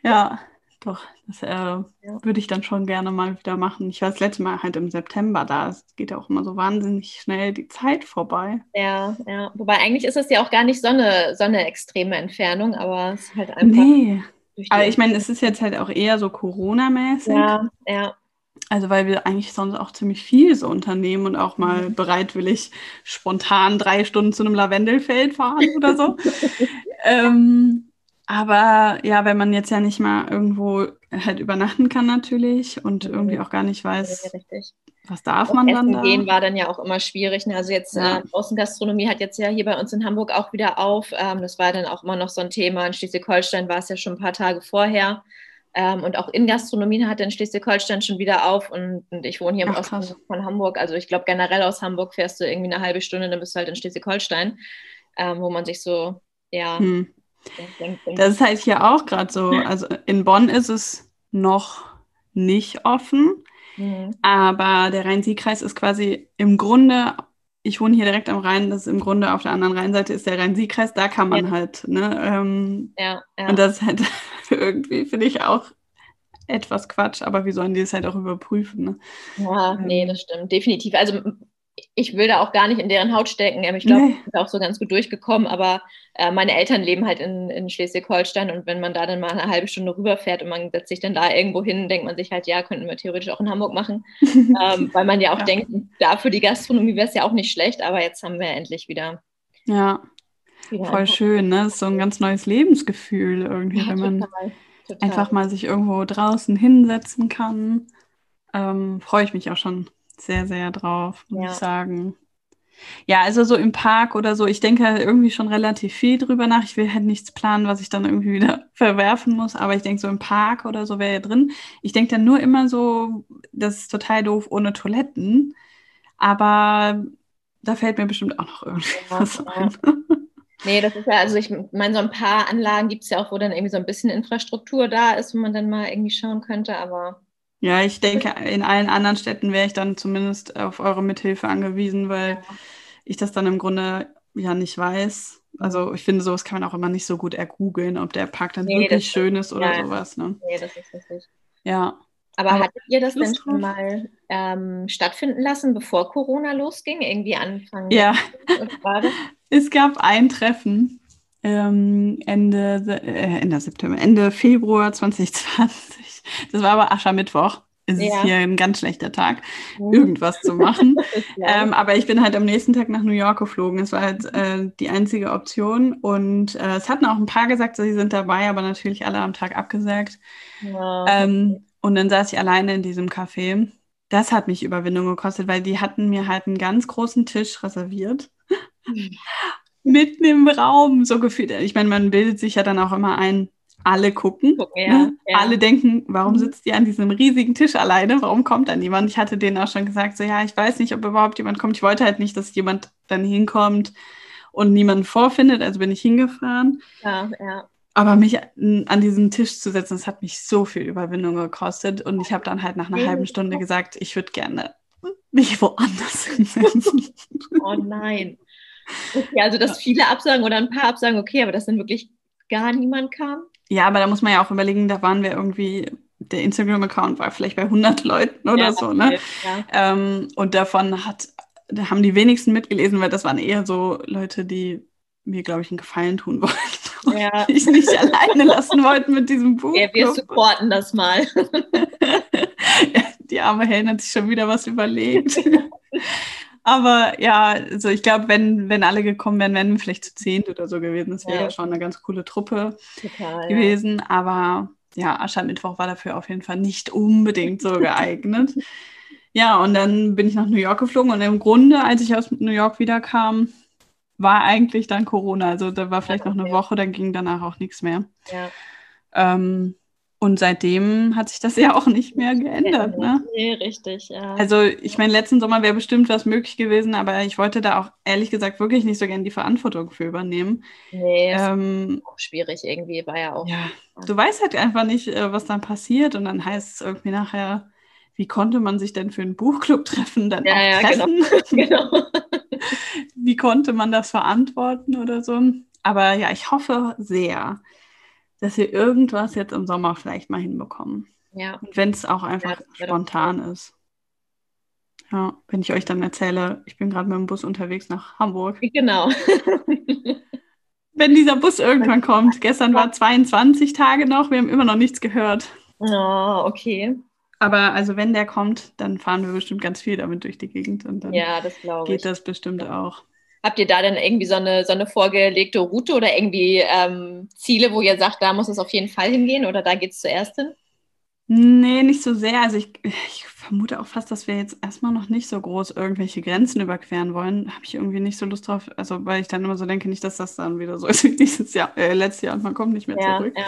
ja, doch, das äh, ja. würde ich dann schon gerne mal wieder machen. Ich war das letzte Mal halt im September da. Es geht ja auch immer so wahnsinnig schnell die Zeit vorbei. Ja, ja. Wobei eigentlich ist es ja auch gar nicht so eine, so eine extreme Entfernung, aber es ist halt einfach. Nee. Aber ich meine, es ist jetzt halt auch eher so Corona-mäßig. Ja, ja. Also weil wir eigentlich sonst auch ziemlich viel so unternehmen und auch mal mhm. bereitwillig spontan drei Stunden zu einem Lavendelfeld fahren oder so. <laughs> ähm, aber ja, wenn man jetzt ja nicht mal irgendwo halt übernachten kann natürlich und mhm. irgendwie auch gar nicht weiß, ja, was darf man dann da? gehen war dann ja auch immer schwierig. Ne? Also jetzt ja. äh, Außengastronomie hat jetzt ja hier bei uns in Hamburg auch wieder auf. Ähm, das war dann auch immer noch so ein Thema. In Schleswig-Holstein war es ja schon ein paar Tage vorher. Ähm, und auch in Gastronomie hat dann Schleswig-Holstein schon wieder auf. Und, und ich wohne hier im Ach, Osten krass. von Hamburg. Also ich glaube generell aus Hamburg fährst du irgendwie eine halbe Stunde, dann bist du halt in Schleswig-Holstein, ähm, wo man sich so, ja, hm. Das ist halt hier auch gerade so. Also in Bonn ist es noch nicht offen, mhm. aber der Rhein-Sieg-Kreis ist quasi im Grunde, ich wohne hier direkt am Rhein, das ist im Grunde auf der anderen Rheinseite ist der Rhein-Sieg-Kreis, da kann man ja. halt, ne? Ähm, ja, ja. Und das ist halt <laughs> irgendwie, finde ich auch etwas Quatsch, aber wie sollen die es halt auch überprüfen? Ne? Ja, nee, ähm. das stimmt, definitiv. Also ich will da auch gar nicht in deren Haut stecken. Ich glaube, nee. ich bin auch so ganz gut durchgekommen, aber äh, meine Eltern leben halt in, in Schleswig-Holstein und wenn man da dann mal eine halbe Stunde rüberfährt und man setzt sich dann da irgendwo hin, denkt man sich halt, ja, könnten wir theoretisch auch in Hamburg machen, <laughs> ähm, weil man ja auch ja. denkt, da für die Gastronomie wäre es ja auch nicht schlecht, aber jetzt haben wir endlich wieder. Ja, wieder voll schön, ne? Das ist so ein ganz neues Lebensgefühl irgendwie, ja, wenn man total, total. einfach mal sich irgendwo draußen hinsetzen kann. Ähm, Freue ich mich auch schon sehr, sehr drauf, muss ja. ich sagen. Ja, also so im Park oder so, ich denke halt irgendwie schon relativ viel drüber nach. Ich will halt nichts planen, was ich dann irgendwie <laughs> wieder verwerfen muss, aber ich denke so im Park oder so wäre ja drin. Ich denke dann nur immer so, das ist total doof ohne Toiletten, aber da fällt mir bestimmt auch noch irgendwas ja, ein. <laughs> Nee, das ist ja, also ich meine, so ein paar Anlagen gibt es ja auch, wo dann irgendwie so ein bisschen Infrastruktur da ist, wo man dann mal irgendwie schauen könnte, aber ja, ich denke, in allen anderen Städten wäre ich dann zumindest auf eure Mithilfe angewiesen, weil ich das dann im Grunde ja nicht weiß. Also ich finde, sowas kann man auch immer nicht so gut ergoogeln, ob der Park dann nee, wirklich schön ist oder ja. sowas. Ne? Nee, das ist richtig. Ja. Aber, Aber hattet ihr das denn schon mal ähm, stattfinden lassen, bevor Corona losging? Irgendwie Anfang? Ja. <laughs> es gab ein Treffen ähm, Ende, äh, Ende September, Ende Februar 2020. Das war aber Aschermittwoch. Es ja. ist hier ein ganz schlechter Tag, mhm. irgendwas zu machen. <laughs> ähm, aber ich bin halt am nächsten Tag nach New York geflogen. Es war halt äh, die einzige Option. Und äh, es hatten auch ein paar gesagt, sie sind dabei, aber natürlich alle am Tag abgesagt. Ja. Ähm, und dann saß ich alleine in diesem Café. Das hat mich Überwindung gekostet, weil die hatten mir halt einen ganz großen Tisch reserviert. Mhm <laughs> mitten im Raum so gefühlt. Ich meine, man bildet sich ja dann auch immer ein, alle gucken. Ja, ne? ja. Alle denken, warum mhm. sitzt die an diesem riesigen Tisch alleine? Warum kommt da niemand? Ich hatte denen auch schon gesagt, so ja, ich weiß nicht, ob überhaupt jemand kommt. Ich wollte halt nicht, dass jemand dann hinkommt und niemanden vorfindet, also bin ich hingefahren. Ja, ja. Aber mich an diesen Tisch zu setzen, das hat mich so viel Überwindung gekostet. Und ich habe dann halt nach einer halben Stunde <laughs> gesagt, ich würde gerne mich woanders hinsetzen. Oh nein. <laughs> Okay, also dass viele absagen oder ein paar absagen, okay, aber dass dann wirklich gar niemand kam? Ja, aber da muss man ja auch überlegen, da waren wir irgendwie, der Instagram-Account war vielleicht bei 100 Leuten oder ja, so, ne? Ja. Ähm, und davon hat, da haben die wenigsten mitgelesen, weil das waren eher so Leute, die mir, glaube ich, einen Gefallen tun wollten. Ja. Ich nicht <laughs> alleine lassen wollten mit diesem Buch. Ja, wir supporten das mal. <laughs> ja, die arme Helen hat sich schon wieder was überlegt. Aber ja, also ich glaube, wenn, wenn alle gekommen wären, wären wir vielleicht zu zehnt oder so gewesen. Das wäre ja. ja. schon eine ganz coole Truppe Total, gewesen. Ja. Aber ja, Aschermittwoch war dafür auf jeden Fall nicht unbedingt so geeignet. ja, und dann bin ich nach New York geflogen und im Grunde, als ich aus New York wiederkam, war eigentlich dann Corona. Also da war vielleicht noch eine Woche, dann ging danach auch nichts mehr. Ja. Ähm, und seitdem hat sich das ja auch nicht mehr geändert. Ne? Nee, richtig, ja. Also ich meine, letzten Sommer wäre bestimmt was möglich gewesen, aber ich wollte da auch ehrlich gesagt wirklich nicht so gerne die Verantwortung für übernehmen. Nee, ähm, auch schwierig irgendwie, war ja auch. Ja, du weißt halt einfach nicht, äh, was dann passiert und dann heißt es irgendwie nachher, wie konnte man sich denn für einen Buchclub treffen, dann ja, auch ja, genau. treffen? Genau. <laughs> genau. wie konnte man das verantworten oder so? Aber ja, ich hoffe sehr, dass wir irgendwas jetzt im Sommer vielleicht mal hinbekommen. Ja. Und wenn es auch einfach ja, spontan ist. Ja, wenn ich euch dann erzähle, ich bin gerade mit dem Bus unterwegs nach Hamburg. <laughs> Genau. wenn dieser Bus irgendwann kommt. Gestern war 22 Tage noch, wir haben immer noch nichts gehört. Oh, okay. Aber also wenn der kommt, dann fahren wir bestimmt ganz viel damit durch die Gegend und dann ja, das geht das bestimmt auch. Habt ihr da dann irgendwie so eine, so eine vorgelegte Route oder irgendwie ähm, Ziele, wo ihr sagt, da muss es auf jeden Fall hingehen oder da geht es zuerst hin? Nee, nicht so sehr. Also ich, ich vermute auch fast, dass wir jetzt erstmal noch nicht so groß irgendwelche Grenzen überqueren wollen. Habe ich irgendwie nicht so Lust drauf. Also weil ich dann immer so denke, nicht, dass das dann wieder so ist wie dieses Jahr, äh, letztes Jahr und man kommt nicht mehr ja, zurück. Ja.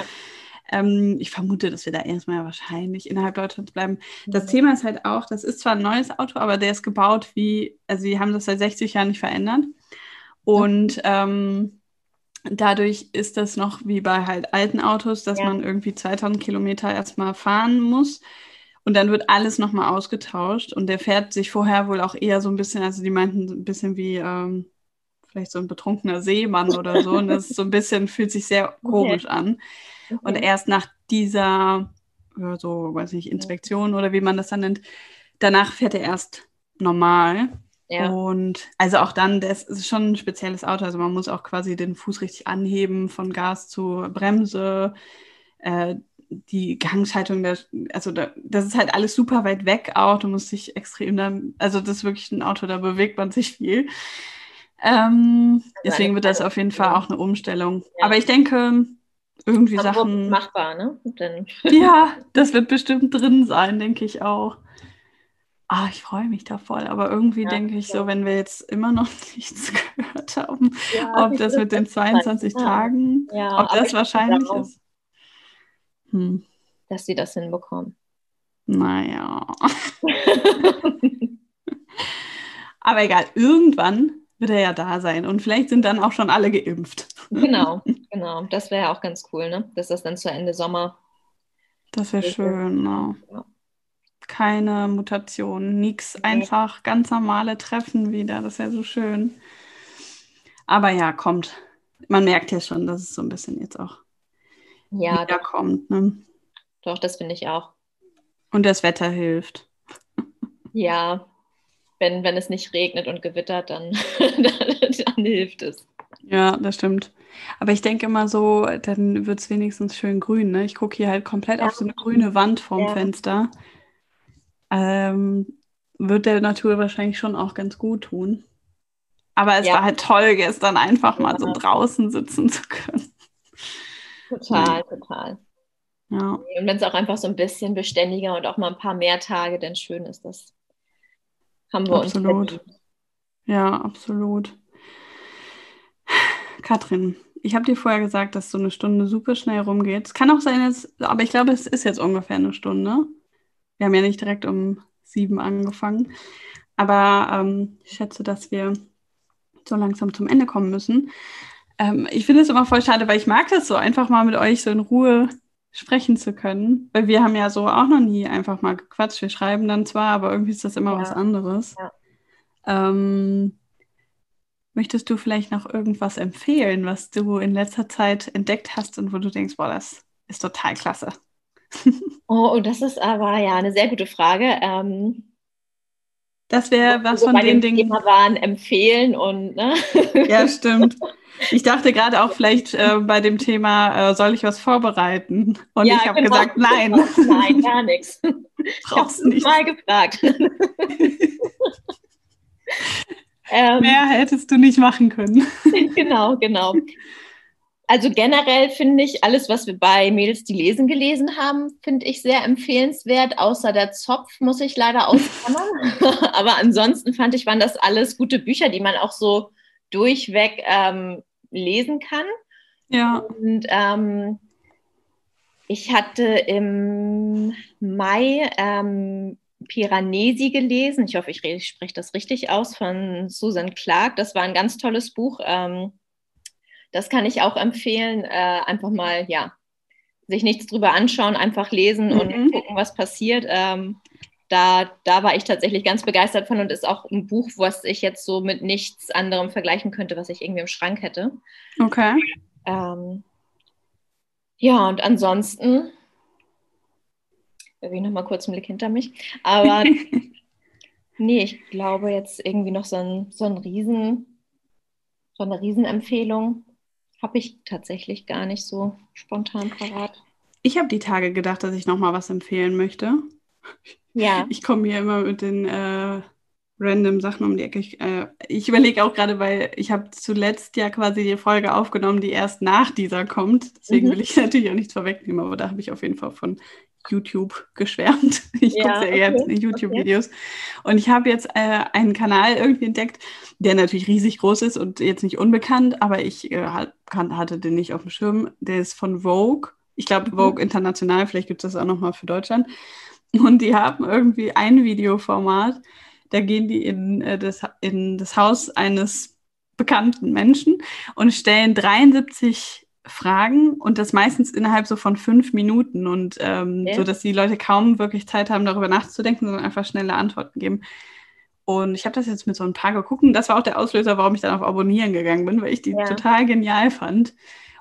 Ähm, ich vermute, dass wir da erstmal wahrscheinlich innerhalb Deutschlands bleiben. Das mhm. Thema ist halt auch, das ist zwar ein neues Auto, aber der ist gebaut wie, also die haben das seit 60 Jahren nicht verändert. Und ähm, dadurch ist das noch wie bei halt alten Autos, dass ja. man irgendwie 2000 Kilometer erstmal fahren muss. Und dann wird alles nochmal ausgetauscht. Und der fährt sich vorher wohl auch eher so ein bisschen, also die meinten ein bisschen wie ähm, vielleicht so ein betrunkener Seemann oder so. Und das ist so ein bisschen, fühlt sich sehr komisch okay. an. Okay. Und erst nach dieser, so, weiß nicht, Inspektion oder wie man das dann nennt, danach fährt er erst normal. Ja. Und also auch dann, das ist schon ein spezielles Auto. Also man muss auch quasi den Fuß richtig anheben von Gas zu Bremse. Äh, die Gangschaltung, der, also da, das ist halt alles super weit weg auch. Du musst dich extrem dann, also das ist wirklich ein Auto, da bewegt man sich viel. Ähm, deswegen wird das auf jeden Fall auch eine Umstellung. Ja. Aber ich denke, irgendwie Sachen. Machbar, ne? Dann. Ja, das wird bestimmt drin sein, denke ich auch ah, ich freue mich da voll. Aber irgendwie ja, denke ich so, wenn wir jetzt immer noch <laughs> nichts gehört haben, ja, ob das mit den 22 ja. Tagen, ob das wahrscheinlich ist. Hm. Dass sie das hinbekommen. Naja. <laughs> aber egal, irgendwann wird er ja da sein und vielleicht sind dann auch schon alle geimpft. Genau, <laughs> genau. Das wäre ja auch ganz cool, ne? Dass das dann zu Ende Sommer. Das wäre schön, ne? Keine Mutation, nichts, okay. einfach ganz normale Treffen wieder. Das ist ja so schön. Aber ja, kommt. Man merkt ja schon, dass es so ein bisschen jetzt auch ja, wieder doch. kommt. Ne? Doch, das finde ich auch. Und das Wetter hilft. <laughs> Ja, wenn, wenn es nicht regnet und gewittert, dann, dann, <laughs> dann hilft es. Ja, das stimmt. Aber ich denke immer so, dann wird es wenigstens schön grün. Ne? Ich gucke hier halt komplett ja. auf so eine grüne Wand vorm ja. Fenster ähm, wird der Natur wahrscheinlich schon auch ganz gut tun. Aber es ja. war halt toll, gestern einfach mal so draußen sitzen zu können. Total, ja. total. Ja. Und wenn es auch einfach so ein bisschen beständiger und auch mal ein paar mehr Tage dann schön ist, das haben wir absolut. uns Ja, absolut. Katrin, ich habe dir vorher gesagt, dass so eine Stunde super schnell rumgeht. Es kann auch sein, dass, aber ich glaube, es ist jetzt ungefähr eine Stunde. Wir haben ja nicht direkt um sieben angefangen. Aber ähm, ich schätze, dass wir so langsam zum Ende kommen müssen. Ähm, ich finde es immer voll schade, weil ich mag das so, einfach mal mit euch so in Ruhe sprechen zu können. Weil wir haben ja so auch noch nie einfach mal gequatscht. Wir schreiben dann zwar, aber irgendwie ist das immer ja. was anderes. Ja. Ähm, möchtest du vielleicht noch irgendwas empfehlen, was du in letzter Zeit entdeckt hast und wo du denkst, boah, das ist total klasse? Oh, das ist aber ja eine sehr gute Frage. Ähm, das wäre was von den Dingen. Thema waren empfehlen und. Ne? Ja, <laughs> stimmt. Ich dachte gerade auch vielleicht äh, bei dem Thema, äh, soll ich was vorbereiten? Und ja, ich habe genau. gesagt, nein. Nein, gar nichts. <laughs> Brauchst nicht. Mal gefragt. <laughs> ähm, Mehr hättest du nicht machen können. genau, genau. Also generell finde ich alles, was wir bei Mädels, die lesen, gelesen haben, finde ich sehr empfehlenswert. Außer der Zopf muss ich leider ausklammern. <laughs> <laughs> Aber ansonsten fand ich, waren das alles gute Bücher, die man auch so durchweg ähm, lesen kann. Ja. Und ähm, ich hatte im Mai ähm, Piranesi gelesen. Ich hoffe, ich, ich spreche das richtig aus, von Susan Clark. Das war ein ganz tolles Buch. Ähm, das kann ich auch empfehlen. Äh, einfach mal, ja, sich nichts drüber anschauen, einfach lesen mhm. und gucken, was passiert. Ähm, da, da war ich tatsächlich ganz begeistert von und ist auch ein Buch, was ich jetzt so mit nichts anderem vergleichen könnte, was ich irgendwie im Schrank hätte. Okay. Ähm, ja, und ansonsten, ich noch mal kurz einen Blick hinter mich, aber <laughs> nee, ich glaube jetzt irgendwie noch so ein, so ein Riesen, so eine Riesenempfehlung habe ich tatsächlich gar nicht so spontan parat. Ich habe die Tage gedacht, dass ich noch mal was empfehlen möchte. Ja. <laughs> Ich komme hier immer mit den äh, random Sachen um die Ecke. Ich, äh, ich überlege auch gerade, weil ich habe zuletzt ja quasi die Folge aufgenommen, die erst nach dieser kommt. Deswegen mhm. will ich <laughs> natürlich auch nichts vorwegnehmen, aber da habe ich auf jeden Fall von YouTube geschwärmt. <laughs> Ich ja, gucke sehr okay. gerne YouTube-Videos. Okay. Und ich habe jetzt äh, einen Kanal irgendwie entdeckt, der natürlich riesig groß ist und jetzt nicht unbekannt, aber ich äh, hatte den nicht auf dem Schirm. Der ist von Vogue. Ich glaube, mhm. Vogue International, vielleicht gibt es das auch nochmal für Deutschland. Und die haben irgendwie ein Videoformat, da gehen die in, äh, das, in das Haus eines bekannten Menschen und stellen 73 Fragen und das meistens innerhalb so von fünf Minuten und ähm, okay. so, dass die Leute kaum wirklich Zeit haben, darüber nachzudenken, sondern einfach schnelle Antworten geben. Und ich habe das jetzt mit so ein paar geguckt und das war auch der Auslöser, warum ich dann auf Abonnieren gegangen bin, weil ich die ja. total genial fand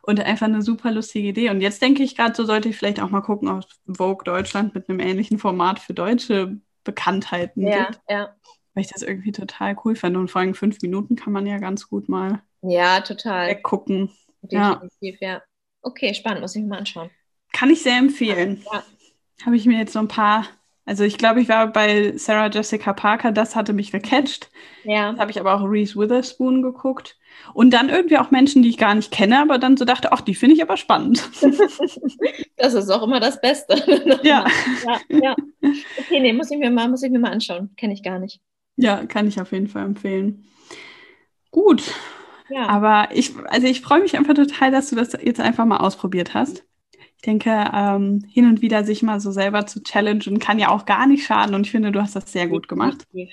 und einfach eine super lustige Idee. Und jetzt denke ich gerade, so sollte ich vielleicht auch mal gucken, ob Vogue Deutschland mit einem ähnlichen Format für deutsche Bekanntheiten ja, gibt. Ja. Weil ich das irgendwie total cool fand. Und vor allem fünf Minuten kann man ja ganz gut mal ja, total. weggucken. Definitiv, ja. ja. Okay, spannend, muss ich mir mal anschauen. Kann ich sehr empfehlen. Ja. Habe ich mir jetzt so ein paar also ich glaube, ich war bei Sarah Jessica Parker, das hatte mich gecatcht. Ja. Habe ich aber auch Reese Witherspoon geguckt. Und dann irgendwie auch Menschen, die ich gar nicht kenne, aber dann so dachte, ach, die finde ich aber spannend. <laughs> das ist auch immer das Beste. <laughs> ja. ja. Ja, Okay, nee, muss ich mir mal, muss ich mir mal anschauen. Kenne ich gar nicht. Ja, kann ich auf jeden Fall empfehlen. Gut. Ja. Aber ich, also ich freue mich einfach total, dass du das jetzt einfach mal ausprobiert hast ich denke, ähm, hin und wieder sich mal so selber zu challengen, kann ja auch gar nicht schaden. Und ich finde, du hast das sehr gut gemacht. Du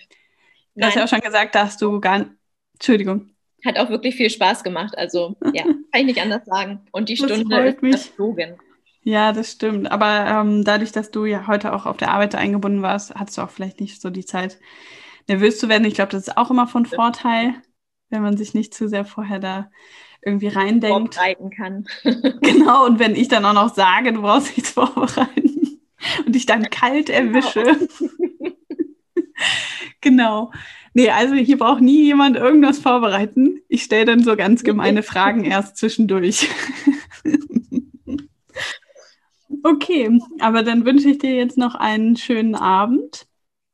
hast ja auch schon gesagt, dass du gar Entschuldigung. Hat auch wirklich viel Spaß gemacht. Also, ja, <laughs> kann ich nicht anders sagen. Und die das Stunde freut mich. ist verflogen. Ja, das stimmt. Aber ähm, dadurch, dass du ja heute auch auf der Arbeit eingebunden warst, hattest du auch vielleicht nicht so die Zeit, nervös zu werden. Ich glaube, das ist auch immer von Vorteil, wenn man sich nicht zu sehr vorher da irgendwie reindenkt. Vorbereiten kann. <laughs> <laughs> genau, und wenn ich dann auch noch sage, du brauchst nichts vorbereiten und ich dann kalt genau. erwische. Genau. genau. Nee, also hier braucht nie jemand irgendwas vorbereiten. Ich stelle dann so ganz gemeine <laughs> Fragen erst zwischendurch. <laughs> okay, aber dann wünsche ich dir jetzt noch einen schönen Abend.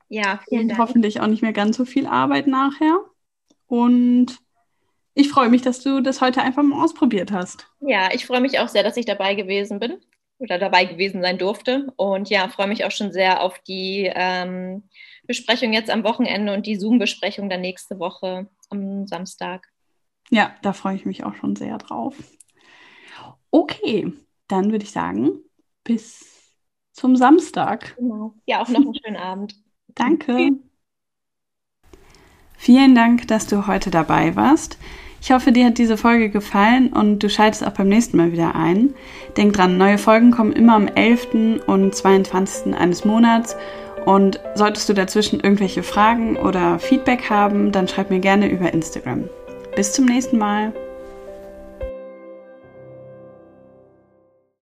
Ja, vielen Dank. Und hoffentlich auch nicht mehr ganz so viel Arbeit nachher. Und ich freue mich, dass du das heute einfach mal ausprobiert hast. Ja, ich freue mich auch sehr, dass ich dabei gewesen bin oder dabei gewesen sein durfte. Und ja, freue mich auch schon sehr auf die ähm, Besprechung jetzt am Wochenende und die Zoom-Besprechung dann nächste Woche am Samstag. Ja, da freue ich mich auch schon sehr drauf. Okay, dann würde ich sagen, bis zum Samstag. Genau. Ja, auch noch einen schönen Abend. <laughs> Danke. Vielen Dank, dass du heute dabei warst. Ich hoffe, dir hat diese Folge gefallen und du schaltest auch beim nächsten Mal wieder ein. Denk dran, neue Folgen kommen immer am 11. und 22. eines Monats. Und solltest du dazwischen irgendwelche Fragen oder Feedback haben, dann schreib mir gerne über Instagram. Bis zum nächsten Mal.